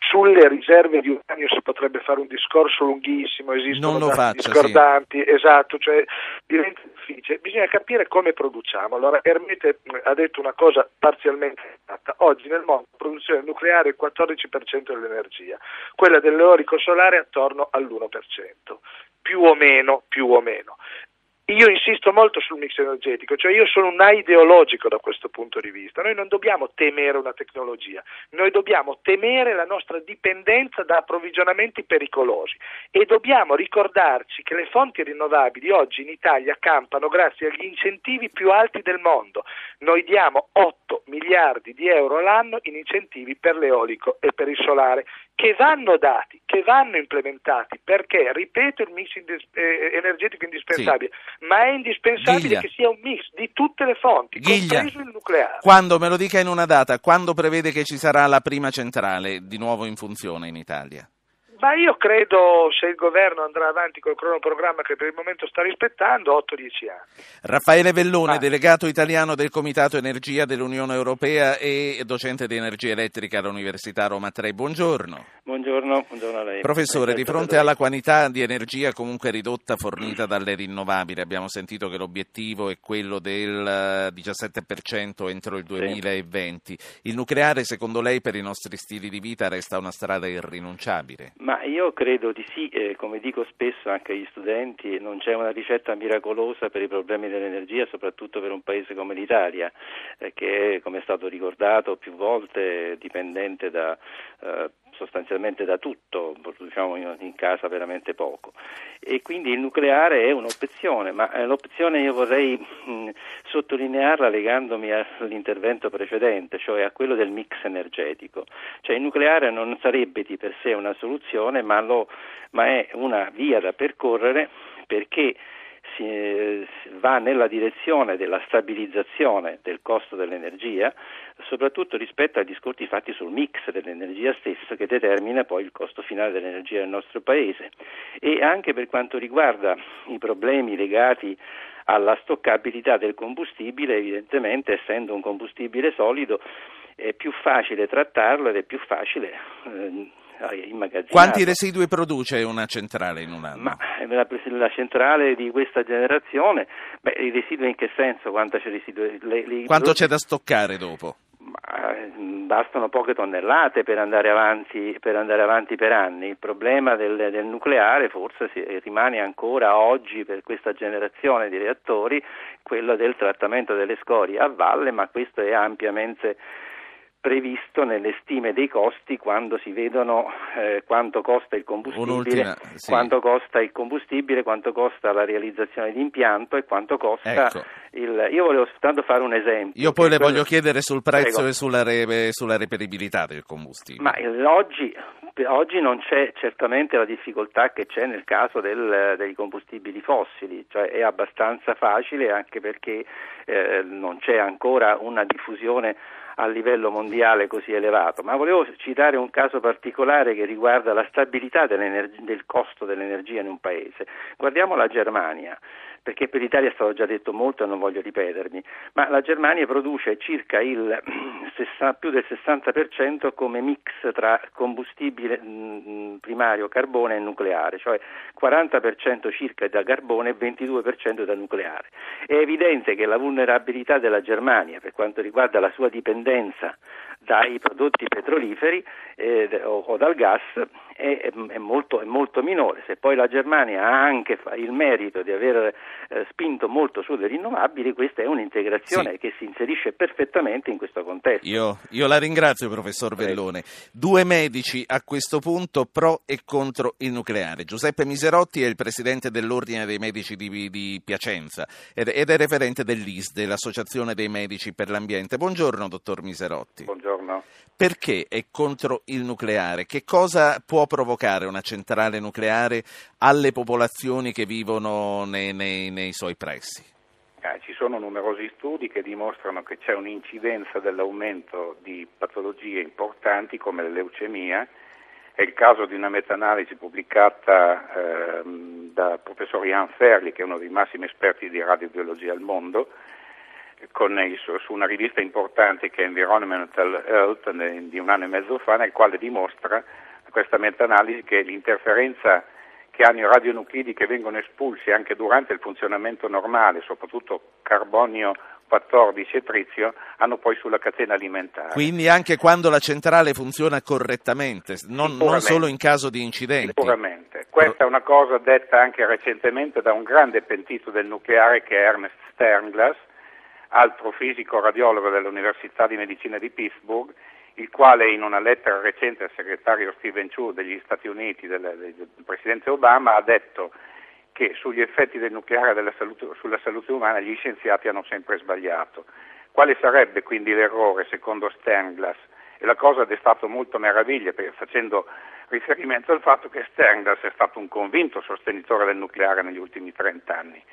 sulle riserve di uranio si potrebbe fare un discorso lunghissimo, esistono dati discordanti, esatto, cioè diventa difficile, bisogna capire come produciamo. Allora Ermete mh, ha detto una cosa parzialmente esatta, oggi nel mondo la produzione nucleare è il 14% dell'energia, quella dell'eolico solare è attorno all'1%, più o meno, più o meno. Io insisto molto sul mix energetico, cioè io sono un ideologico da questo punto di vista. Noi non dobbiamo temere una tecnologia, noi dobbiamo temere la nostra dipendenza da approvvigionamenti pericolosi e dobbiamo ricordarci che le fonti rinnovabili oggi in Italia campano grazie agli incentivi più alti del mondo. Noi diamo 8 miliardi di euro all'anno in incentivi per l'eolico e per il solare che vanno dati, che vanno implementati perché, ripeto, il mix indis- eh, energetico è indispensabile, ma è indispensabile Ghiglia. che sia un mix di tutte le fonti, Ghiglia. compreso il nucleare. Quando, me lo dica in una data, quando prevede che ci sarà la prima centrale di nuovo in funzione in Italia? Ma io credo se il governo andrà avanti col cronoprogramma che per il momento sta rispettando, 8-10 anni. Raffaele Vellone, Ah. delegato italiano del Comitato Energia dell'Unione Europea e docente di energia elettrica all'Università Roma 3. Buongiorno. Buongiorno, buongiorno a lei. Professore, di Eh, fronte alla quantità di energia comunque ridotta fornita dalle rinnovabili, abbiamo sentito che l'obiettivo è quello del eh, 17% entro il 2020. Il nucleare, secondo lei, per i nostri stili di vita resta una strada irrinunciabile? Ma io credo di sì, eh, come dico spesso anche agli studenti, non c'è una ricetta miracolosa per i problemi dell'energia, soprattutto per un paese come l'Italia, eh, che è, come è stato ricordato più volte, dipendente da, eh, sostanzialmente da tutto, produciamo in, casa veramente poco. E quindi il nucleare è un'opzione, ma eh, l'opzione io vorrei mh, sottolinearla legandomi all'intervento precedente, cioè a quello del mix energetico. Cioè il nucleare non sarebbe di per sé una soluzione, ma, lo, ma è una via da percorrere perché si va nella direzione della stabilizzazione del costo dell'energia, soprattutto rispetto ai discorsi fatti sul mix dell'energia stessa che determina poi il costo finale dell'energia nel nostro paese. E anche per quanto riguarda i problemi legati alla stoccabilità del combustibile, evidentemente essendo un combustibile solido è più facile trattarlo ed è più facile eh, immagazzinarlo. Quanti residui produce una centrale in un anno? Ma eh, la, la centrale di questa generazione, beh, i residui in che senso? Quanto c'è, residui, le, le, Quanto c'è da stoccare dopo? Ma, eh, bastano poche tonnellate per andare avanti per, andare avanti per anni. Il problema del, del nucleare forse si, rimane ancora oggi per questa generazione di reattori quello del trattamento delle scorie a valle, ma questo è ampiamente previsto nelle stime dei costi quando si vedono eh, quanto costa il combustibile, sì. quanto costa il combustibile, quanto costa la realizzazione di impianto e quanto costa Ecco. il io volevo soltanto fare un esempio. Io poi le Quello- voglio chiedere sul prezzo Prego. e sulla, re- sulla reperibilità del combustibile. Ma eh, oggi, oggi non c'è certamente la difficoltà che c'è nel caso del- dei combustibili fossili, cioè è abbastanza facile anche perché eh, non c'è ancora una diffusione a livello mondiale così elevato, ma volevo citare un caso particolare che riguarda la stabilità del costo dell'energia in un paese. Guardiamo la Germania. Perché per l'Italia è stato già detto molto e non voglio ripetermi, ma la Germania produce circa il più del 60% come mix tra combustibile mm, primario, carbone e nucleare, cioè 40% circa da carbone e 22% da nucleare. È evidente che la vulnerabilità della Germania per quanto riguarda la sua dipendenza dai prodotti petroliferi eh, o, o, dal gas è, è, molto, è, molto, minore. Se poi la Germania ha anche il merito di aver eh, spinto molto sulle rinnovabili, questa è un'integrazione sì. che si inserisce perfettamente in questo contesto. Io, io la ringrazio, professor Vellone. Due medici a questo punto pro e contro il nucleare. Giuseppe Miserotti è il presidente dell'Ordine dei Medici di, di Piacenza ed, ed è referente dell'ISDE, l'Associazione dei Medici per l'Ambiente. Buongiorno, dottor Miserotti. Buongiorno. Perché è contro il nucleare? Che cosa può provocare una centrale nucleare alle popolazioni che vivono nei, nei, nei suoi pressi? Eh, ci sono numerosi studi che dimostrano che c'è un'incidenza dell'aumento di patologie importanti come la leucemia. È il caso di una meta-analisi pubblicata eh, da professor Ian Ferli, che è uno dei massimi esperti di radiobiologia al mondo, il, su una rivista importante che è Environmental Health di un anno e mezzo fa, nel quale dimostra questa meta-analisi che l'interferenza che hanno i radionuclidi che vengono espulsi anche durante il funzionamento normale, soprattutto carbonio 14 e trizio, hanno poi sulla catena alimentare. Quindi anche quando la centrale funziona correttamente, non, non solo in caso di incidenti. Sicuramente. Questa è una cosa detta anche recentemente da un grande pentito del nucleare che è Ernest Sternglass, altro fisico radiologo dell'Università di Medicina di Pittsburgh, il quale in una lettera recente al segretario Steven Chu degli Stati Uniti, del, del presidente Obama, ha detto che sugli effetti del nucleare salute, sulla salute umana gli scienziati hanno sempre sbagliato. Quale sarebbe quindi l'errore secondo Sternglass? E la cosa ha destato molto meraviglia facendo riferimento al fatto che Sternglass è stato un convinto sostenitore del nucleare negli ultimi 30 anni.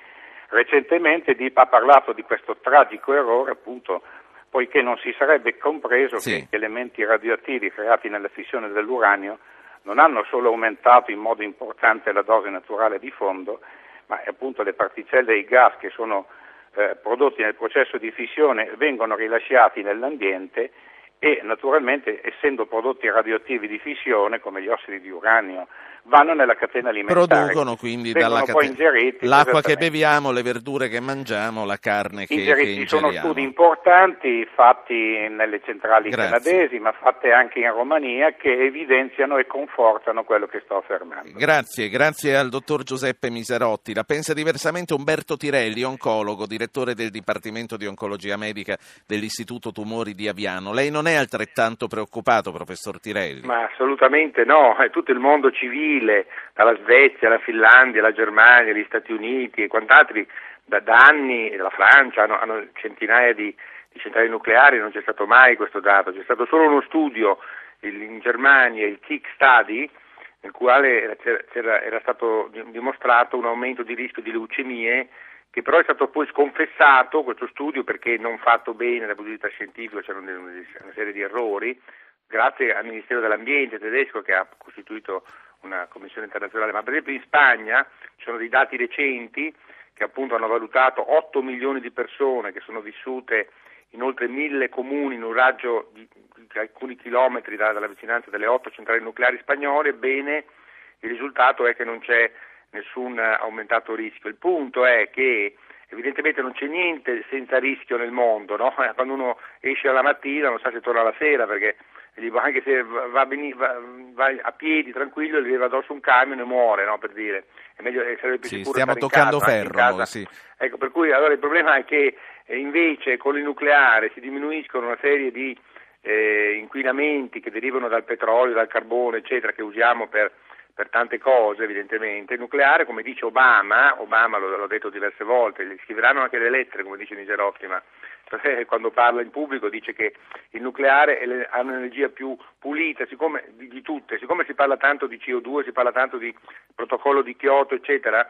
Recentemente Deep ha parlato di questo tragico errore appunto poiché non si sarebbe compreso sì. che gli elementi radioattivi creati nella fissione dell'uranio non hanno solo aumentato in modo importante la dose naturale di fondo, ma appunto le particelle e i gas che sono eh, prodotti nel processo di fissione vengono rilasciati nell'ambiente e naturalmente essendo prodotti radioattivi di fissione come gli ossidi di uranio vanno nella catena alimentare. Producono quindi dalla catena l'acqua che beviamo, le verdure che mangiamo, la carne che, ingeriti. che ingeriamo. Ci sono studi importanti fatti nelle centrali Grazie. canadesi, ma fatti anche in Romania, che evidenziano e confortano quello che sto affermando. Grazie, grazie al dottor Giuseppe Miserotti. La pensa diversamente Umberto Tirelli, oncologo, direttore del Dipartimento di Oncologia Medica dell'Istituto Tumori di Aviano. Lei non è altrettanto preoccupato, professor Tirelli? Ma assolutamente no, è tutto il mondo civile Brasile, dalla Svezia, la Finlandia, la Germania, gli Stati Uniti e quant'altri, da, da anni la Francia hanno, hanno centinaia di, di, centrali nucleari, non c'è stato mai questo dato, c'è stato solo uno studio in Germania, il Kick Study, nel quale c'era, era stato dimostrato un aumento di rischio di leucemie che però è stato poi sconfessato questo studio perché non fatto bene dal punto di vista scientifico, c'erano una serie di errori, grazie al Ministero dell'Ambiente tedesco che ha costituito una commissione internazionale, ma per esempio in Spagna ci sono dei dati recenti che appunto hanno valutato 8 milioni di persone che sono vissute in oltre mille comuni in un raggio di, alcuni chilometri dalla, dalla vicinanza delle otto centrali nucleari spagnole, ebbene il risultato è che non c'è nessun aumentato rischio. Il punto è che evidentemente non c'è niente senza rischio nel mondo, no? quando uno esce la mattina non sa se torna la sera perché dico, anche se va, beni, va, va, a piedi tranquillo gli arriva addosso un camion e muore, no, per dire. È meglio, sarebbe più sì, sicuro stiamo toccando casa, ferro. Sì. Ecco, per cui allora il problema è che eh, invece con il nucleare si diminuiscono una serie di eh, inquinamenti che derivano dal petrolio, dal carbone, eccetera, che usiamo per, per tante cose evidentemente. Il nucleare, come dice Obama, Obama l'ho, detto diverse volte, gli scriveranno anche le lettere, come dice Nigerotti, ma quando parla in pubblico dice che il nucleare ha un'energia più pulita siccome, di, di, tutte, siccome si parla tanto di CO2, si parla tanto di protocollo di Kyoto, eccetera,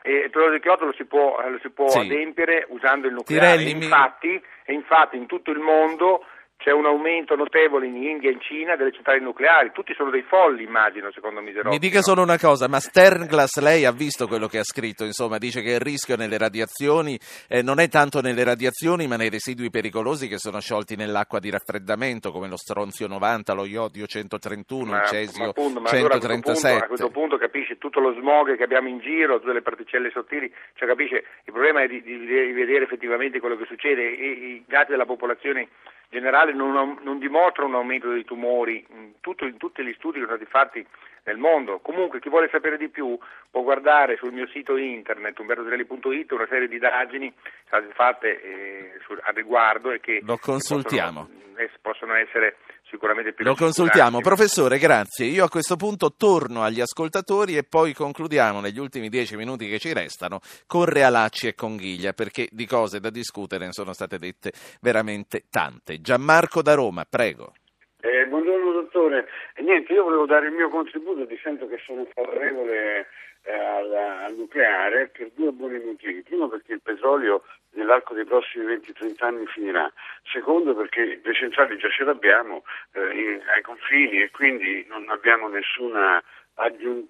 e il protocollo di Kyoto lo si può, lo si può sì. adempiere usando il nucleare. Tirelli, infatti, mi... e infatti in tutto il mondo c'è un aumento notevole in India e in Cina delle centrali nucleari, tutti sono dei folli immagino secondo Miserotti. Mi dica solo una cosa, ma Sternglass lei ha visto quello che ha scritto, insomma dice che il rischio nelle radiazioni eh, non è tanto nelle radiazioni ma nei residui pericolosi che sono sciolti nell'acqua di raffreddamento come lo stronzio 90, lo iodio 131, ma, il cesio ma appunto, ma 137. Allora a, questo punto, a questo punto capisci tutto lo smog che abbiamo in giro, tutte le particelle sottili, cioè capisce il problema è di, di, di vedere effettivamente quello che succede e i dati della popolazione generale non, non dimostra un aumento dei tumori in, tutto, in, tutti gli studi che sono stati fatti nel mondo. Comunque chi vuole sapere di più può guardare sul mio sito internet umbertotrelli.it una serie di indagini state fatte eh, su, a riguardo e che lo consultiamo. Possono, possono essere sicuramente più Lo consultiamo. Professore, grazie. Io a questo punto torno agli ascoltatori e poi concludiamo negli ultimi dieci minuti che ci restano con Realacci e con Ghiglia, perché di cose da discutere ne sono state dette veramente tante. Gianmarco da Roma, prego. Eh, buongiorno dottore. Niente, io volevo dare il mio contributo dicendo che sono favorevole eh, al, nucleare per due buoni motivi. Primo perché il petrolio nell'arco dei prossimi 20-30 anni finirà. Secondo perché le centrali già ce l'abbiamo eh, in, ai confini e quindi non abbiamo nessuna aggiun-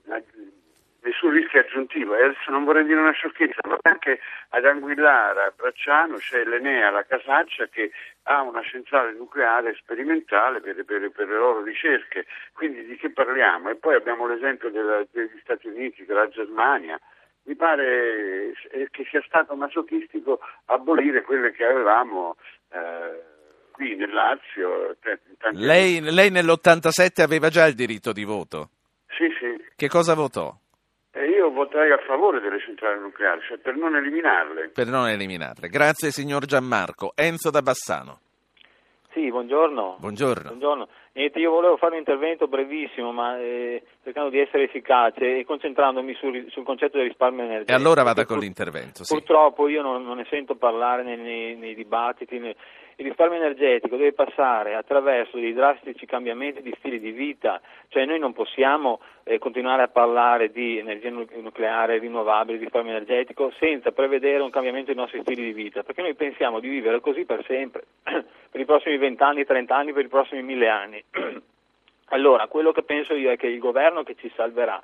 nessun rischio aggiuntivo. E adesso non vorrei dire una sciocchezza, ma anche ad Anguillara, a Bracciano, c'è l'Enea, la Casaccia, che ha una centrale nucleare sperimentale per, per, per, le loro ricerche. Quindi di che parliamo? E poi abbiamo l'esempio della, degli Stati Uniti, della Germania. Mi pare eh, che sia stato masochistico abolire quelle che avevamo. Eh, qui nel Lazio. Lei, lei nell'87 aveva già il diritto di voto? Sì, sì. Che cosa votò? E io voterei a favore delle centrali nucleari, cioè per non eliminarle. Per non eliminarle. Grazie signor Gianmarco. Enzo da Bassano. Sì, buongiorno. Buongiorno. buongiorno. Niente, io volevo fare un intervento brevissimo, ma eh, cercando di essere efficace e concentrandomi sul, sul, concetto del risparmio energetico. E allora vada con l'intervento. Sì. Purtroppo io non, non, ne sento parlare nei, nei, nei dibattiti. Nei, il risparmio energetico deve passare attraverso dei drastici cambiamenti di stili di vita, cioè noi non possiamo eh, continuare a parlare di energia nucleare, rinnovabile, risparmio energetico senza prevedere un cambiamento dei nostri stili di vita, perché noi pensiamo di vivere così per sempre, per i prossimi 20 anni, 30 anni, per i prossimi 1000 anni. allora, quello che penso io è che il governo che ci salverà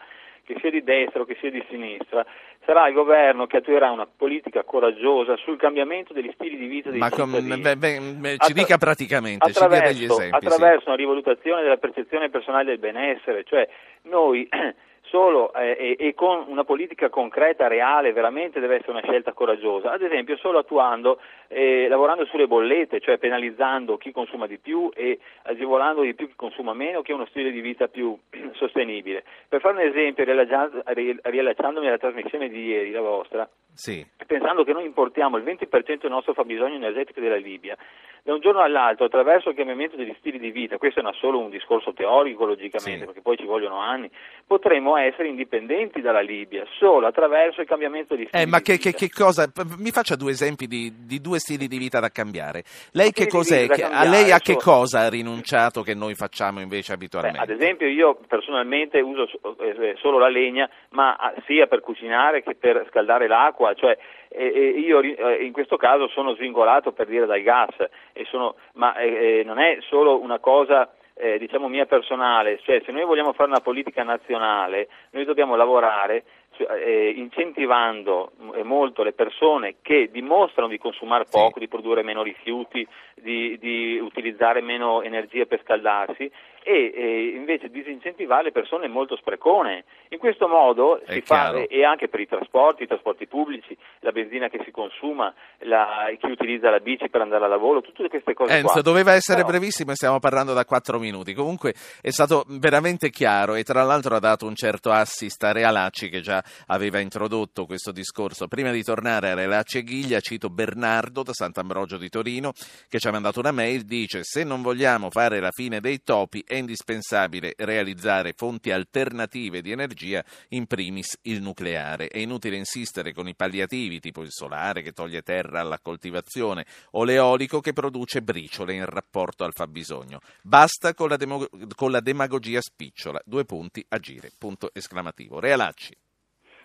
che sia di destra o che sia di sinistra, sarà il governo che attuerà una politica coraggiosa sul cambiamento degli stili di vita dei Ma cittadini. beh, beh, ci dica praticamente, ci dia degli esempi. Attraverso sì. una rivalutazione della percezione personale del benessere, cioè noi solo eh, e, e, con una politica concreta, reale, veramente deve essere una scelta coraggiosa. Ad esempio, solo attuando, eh, lavorando sulle bollette, cioè penalizzando chi consuma di più e agevolando di più chi consuma meno, che è uno stile di vita più sostenibile. Per fare un esempio, riallacciandomi alla trasmissione di ieri, la vostra, sì. pensando che noi importiamo il 20% del nostro fabbisogno energetico della Libia, da un giorno all'altro, attraverso il cambiamento degli stili di vita, questo è solo un discorso teorico logicamente, sì. perché poi ci vogliono anni, potremmo essere indipendenti dalla Libia solo attraverso il cambiamento di stili eh, ma di che, vita. Che, che cosa? Mi faccia due esempi di, di, due stili di vita da cambiare. Lei che cos'è? A lei a che cosa ha rinunciato che noi facciamo invece abitualmente? Beh, ad esempio io personalmente uso eh, solo la legna, ma sia per cucinare che per scaldare l'acqua, cioè e, io eh, in questo caso sono svingolato per dire dal gas, sono, ma eh, non è solo una cosa eh, diciamo mia personale, cioè se noi vogliamo fare una politica nazionale noi dobbiamo lavorare eh, incentivando eh, molto le persone che dimostrano di consumare poco, sì. di produrre meno rifiuti, di, di, utilizzare meno energia per scaldarsi e, e, invece disincentivare le persone molto sprecone. In questo modo È si chiaro. fa, e anche per i trasporti, i trasporti pubblici, la benzina che si consuma, la, chi utilizza la bici per andare al lavoro, tutte queste cose Enzo, qua. doveva essere Però, brevissimo e stiamo parlando da quattro minuti. Comunque è stato veramente chiaro e tra l'altro ha dato un certo assist a Realacci che già aveva introdotto questo discorso. Prima di tornare a Realacci e Ghiglia cito Bernardo da Sant'Ambrogio di Torino che ci ha mandato una mail, dice se non vogliamo fare la fine dei topi è indispensabile realizzare fonti alternative di energia, in primis il nucleare. È inutile insistere con i palliativi tipo il solare che toglie terra alla coltivazione o l'eolico che produce briciole in rapporto al fabbisogno. Basta con la, demo- con la demagogia spicciola. Due punti agire. Punto esclamativo. Realacci.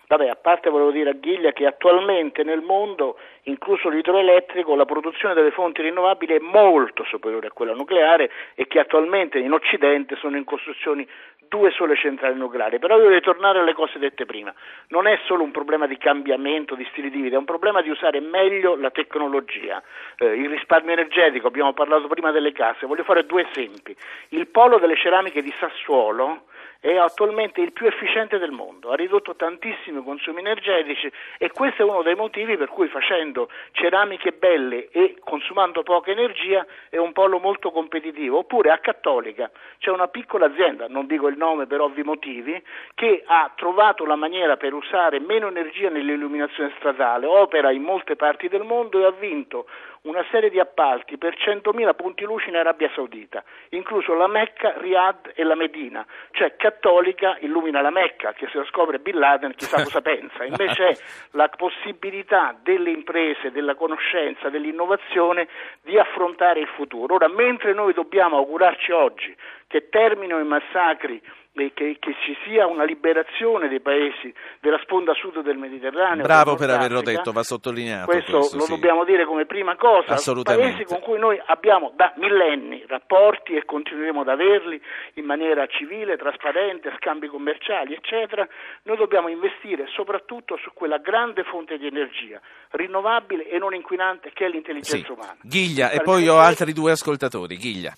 Vabbè, a parte volevo dire a Ghiglia che attualmente nel mondo, incluso l'idroelettrico, la produzione delle fonti rinnovabili è molto superiore a quella nucleare e che attualmente in Occidente sono in costruzioni due sole centrali nucleari. Però io voglio tornare alle cose dette prima. Non è solo un problema di cambiamento di stili di vita, è un problema di usare meglio la tecnologia. Eh, il risparmio energetico, abbiamo parlato prima delle case, voglio fare due esempi. Il polo delle ceramiche di Sassuolo è attualmente il più efficiente del mondo, ha ridotto tantissimi consumi energetici e questo è uno dei motivi per cui facendo ceramiche belle e consumando poca energia è un polo molto competitivo. Oppure a Cattolica c'è una piccola azienda, non dico il nome per ovvi motivi, che ha trovato la maniera per usare meno energia nell'illuminazione stradale, opera in molte parti del mondo e ha vinto una serie di appalti per 100.000 punti luce in Arabia Saudita, incluso la Mecca, Riyadh e la Medina, cioè cattolica illumina la Mecca, che se lo scopre Bin Laden chissà cosa pensa, invece è la possibilità delle imprese, della conoscenza, dell'innovazione di affrontare il futuro. Ora, mentre noi dobbiamo augurarci oggi che terminino i massacri che, che, ci sia una liberazione dei paesi della sponda sud del Mediterraneo. Bravo per averlo detto, va sottolineato. Questo, questo lo sì. dobbiamo dire come prima cosa. Assolutamente. Paesi con cui noi abbiamo da millenni rapporti e continueremo ad averli in maniera civile, trasparente, scambi commerciali, eccetera. Noi dobbiamo investire soprattutto su quella grande fonte di energia rinnovabile e non inquinante che è l'intelligenza Sì. umana. Ghiglia, e poi ho altri due ascoltatori. Ghiglia.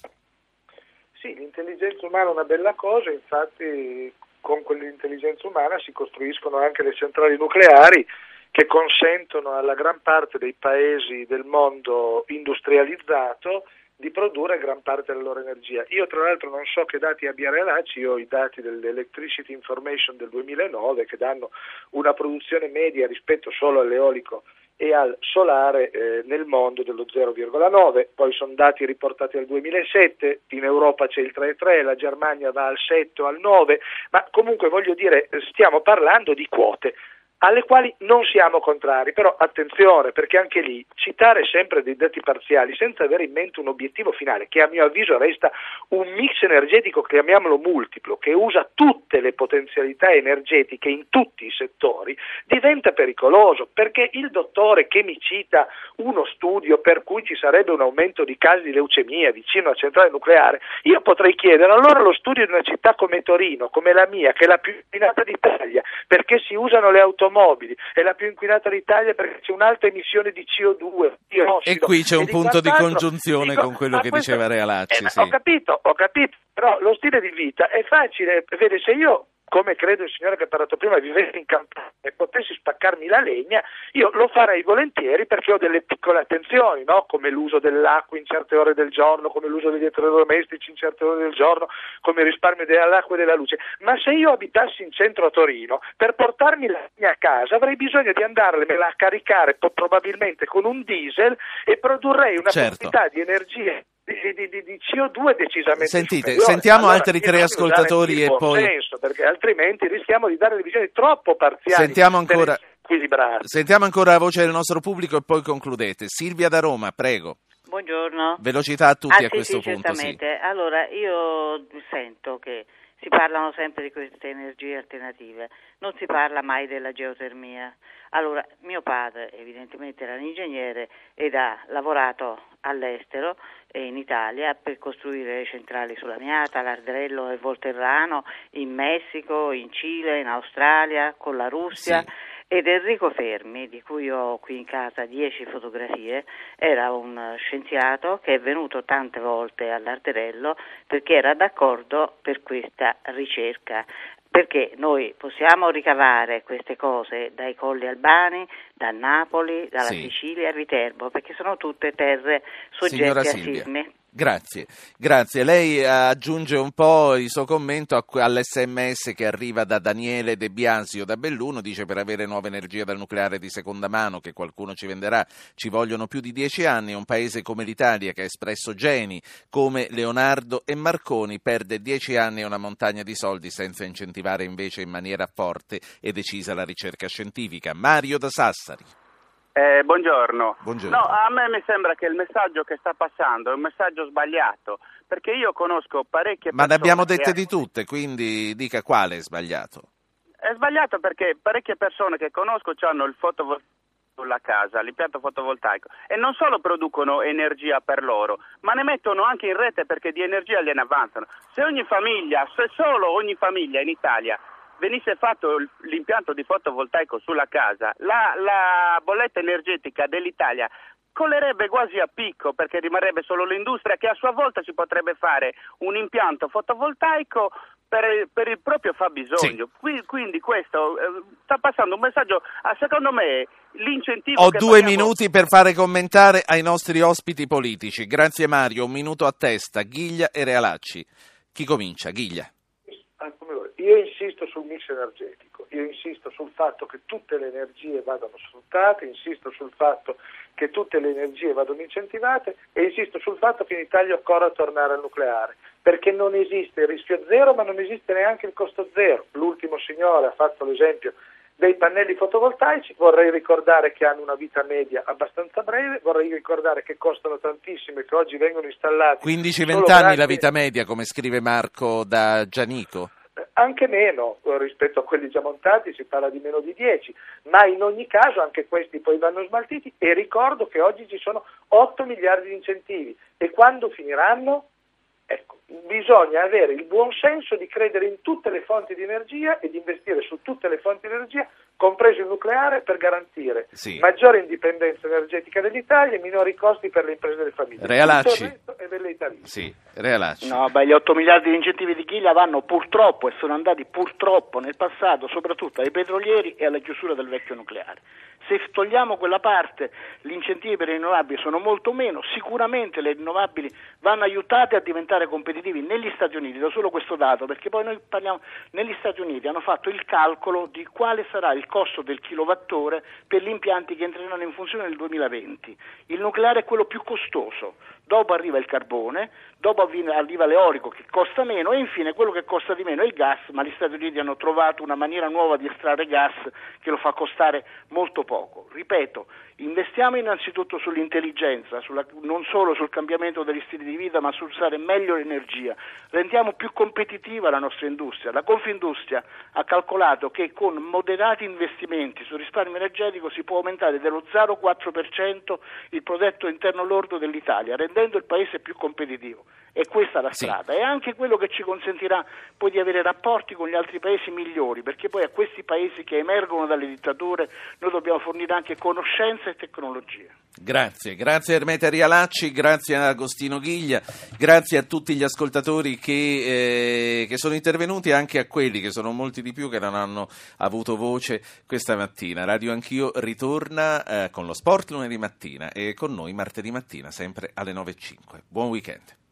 Sì, l'intelligenza umana è una bella cosa, infatti con quell'intelligenza umana si costruiscono anche le centrali nucleari che consentono alla gran parte dei paesi del mondo industrializzato di produrre gran parte della loro energia. Io tra l'altro non so che dati abbia Realacci, io ho i dati dell'Electricity Information del 2009 che danno una produzione media rispetto solo all'eolico e al solare eh, nel mondo dello 0,9, poi sono dati riportati al 2007, in Europa c'è il 3,3, la Germania va al 7 o al 9, ma comunque voglio dire stiamo parlando di quote alle quali non siamo contrari, però attenzione perché anche lì citare sempre dei dati parziali senza avere in mente un obiettivo finale che a mio avviso resta un mix energetico, chiamiamolo multiplo, che usa tutte le potenzialità energetiche in tutti i settori, diventa pericoloso. Perché il dottore che mi cita uno studio per cui ci sarebbe un aumento di casi di leucemia vicino a centrale nucleare, io potrei chiedere allora lo studio di una città come Torino, come la mia, che è la più inquinata d'Italia, perché si usano le automobili, è la più inquinata d'Italia perché c'è un'alta emissione di CO2, di ossido, E qui c'è un punto di congiunzione Dico, con quello che questo- diceva Realacci. eh, sì. Ho capito, ho capito, però lo stile di vita è facile, vede se io come credo il signore che ha parlato prima, vivessi in campagna e potessi spaccarmi la legna, io lo farei volentieri perché ho delle piccole attenzioni, no? come l'uso dell'acqua in certe ore del giorno, come l'uso degli elettrodomestici in certe ore del giorno, come il risparmio dell'acqua e della luce. Ma se io abitassi in centro a Torino, per portarmi la legna a casa avrei bisogno di andarmela a caricare probabilmente con un diesel e produrrei una Certo. quantità di energia di, di- di- di CO2 decisamente Sentite, superiore. sentiamo Allora, altri tre ascoltatori e poi- senso, perché altrimenti rischiamo di dare delle visioni troppo parziali Sentiamo per ancora-. Sentiamo ancora la voce del nostro pubblico e poi concludete. Silvia da Roma, prego. Buongiorno. Velocità a tutti Ah, a sì, questo sì, punto, sì. certamente. Allora, io sento che si parlano sempre di queste energie alternative, non si parla mai della geotermia. Allora, mio padre evidentemente era un ingegnere ed ha lavorato all'estero e in Italia per costruire centrali sulla Miata, l'Arderello e Volterrano, in Messico, in Cile, in Australia, con la Russia. Ed Enrico Fermi, di cui ho qui in casa dieci fotografie, era un scienziato che è venuto tante volte all'Arterello perché era d'accordo per questa ricerca. Perché noi possiamo ricavare queste cose dai colli albani, da Napoli, dalla Sì. Sicilia, a Viterbo, perché sono tutte terre Signora soggette a Silvia. sismi. Grazie, grazie. Lei eh, aggiunge un po' il suo commento all'SMS che arriva da Daniele De Biasio da Belluno, dice per avere nuova energia dal nucleare di seconda mano che qualcuno ci venderà ci vogliono più di dieci anni, un paese come l'Italia che ha espresso geni come Leonardo e Marconi perde dieci anni e una montagna di soldi senza incentivare invece in maniera forte e decisa la ricerca scientifica. Mario da Sassari. Eh, buongiorno. Buongiorno. No, a me mi sembra che il messaggio che sta passando è un messaggio sbagliato, perché io conosco parecchie Ma ne persone abbiamo che- dette di tutte, quindi dica quale è sbagliato. È sbagliato perché parecchie persone che conosco hanno il fotovoltaico sulla casa, l'impianto fotovoltaico e non solo producono energia per loro, ma ne mettono anche in rete perché di energia gliene avanzano. Se ogni famiglia, se solo ogni famiglia in Italia venisse fatto l'impianto di fotovoltaico sulla casa, la, la bolletta energetica dell'Italia collerebbe quasi a picco perché rimarrebbe solo l'industria che a sua volta si potrebbe fare un impianto fotovoltaico per, per il proprio fabbisogno. Sì. Quindi questo eh, sta passando un messaggio, a, secondo me l'incentivo... Ho due paghiamo... minuti per fare commentare ai nostri ospiti politici. Grazie Mario, un minuto a testa. Ghiglia e Realacci. Chi comincia? Ghiglia. Io insisto sul mix energetico, io insisto sul fatto che tutte le energie vadano sfruttate, insisto sul fatto che tutte le energie vadano incentivate e insisto sul fatto che in Italia occorra tornare al nucleare, perché non esiste il rischio zero ma non esiste neanche il costo zero. L'ultimo signore ha fatto l'esempio dei pannelli fotovoltaici, vorrei ricordare che hanno una vita media abbastanza breve, vorrei ricordare che costano tantissimo e che oggi vengono installati 15-20 anni grazie... la vita media, come scrive Marco da Gianico anche meno eh, rispetto a quelli già montati, si parla di meno di 10, ma in ogni caso anche questi poi vanno smaltiti e ricordo che oggi ci sono 8 miliardi di incentivi e quando finiranno? Ecco, bisogna avere il buon senso di credere in tutte le fonti di energia e di investire su tutte le fonti di energia, compreso il nucleare, per garantire sì. maggiore indipendenza energetica dell'Italia e minori costi per le imprese e le famiglie. Realacci. Sì, Realacci. No, beh, gli 8 miliardi di incentivi di Chiglia vanno purtroppo e sono andati purtroppo nel passato soprattutto ai petrolieri e alla chiusura del vecchio nucleare. Se togliamo quella parte, gli incentivi per le rinnovabili sono molto meno, sicuramente le rinnovabili vanno aiutate a diventare competitivi negli Stati Uniti, do solo questo dato, perché poi noi parliamo, negli Stati Uniti hanno fatto il calcolo di quale sarà il costo del kilowattore per gli impianti che entreranno in funzione nel 2020. Il nucleare è quello più costoso, dopo arriva il carbone, dopo arriva l'eolico che costa meno e infine quello che costa di meno è il gas, ma gli Stati Uniti hanno trovato una maniera nuova di estrarre gas che lo fa costare molto poco. Ripeto, investiamo innanzitutto sull'intelligenza, sulla, non solo sul cambiamento degli stili di vita, ma su usare meglio l'energia. Rendiamo più competitiva la nostra industria. La Confindustria ha calcolato che con moderati investimenti sul risparmio energetico si può aumentare dello 0,4% il prodotto interno lordo dell'Italia, rendendo il paese più competitivo. E questa è la strada, sì. è anche quello che ci consentirà poi di avere rapporti con gli altri paesi migliori, perché poi a questi paesi che emergono dalle dittature noi dobbiamo fornire anche conoscenza e tecnologia. Grazie, grazie a Ermete Rialacci, grazie a Agostino Ghiglia, grazie a tutti gli ascoltatori che, eh, che sono intervenuti, anche a quelli che sono molti di più che non hanno avuto voce questa mattina. Radio Anch'io ritorna eh, con lo sport lunedì mattina e con noi martedì mattina, sempre alle 9.05. Buon weekend.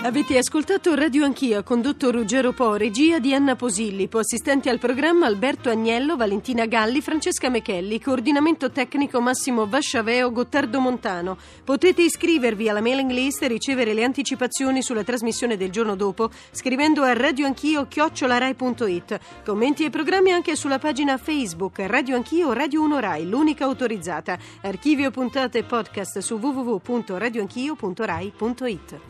Avete ascoltato Radio Anch'io, condotto Ruggero Po, regia di Anna Posillipo, assistenti al programma Alberto Agnello, Valentina Galli, Francesca Mechelli, coordinamento tecnico Massimo Vasciaveo, Gottardo Montano. Potete iscrivervi alla mailing list e ricevere le anticipazioni sulla trasmissione del giorno dopo scrivendo a radioanchio-rai.it. Commenti e programmi anche sulla pagina Facebook Radio Anch'io Radio 1 Rai, l'unica autorizzata. Archivio puntate e podcast su www.radioanchio.rai.it.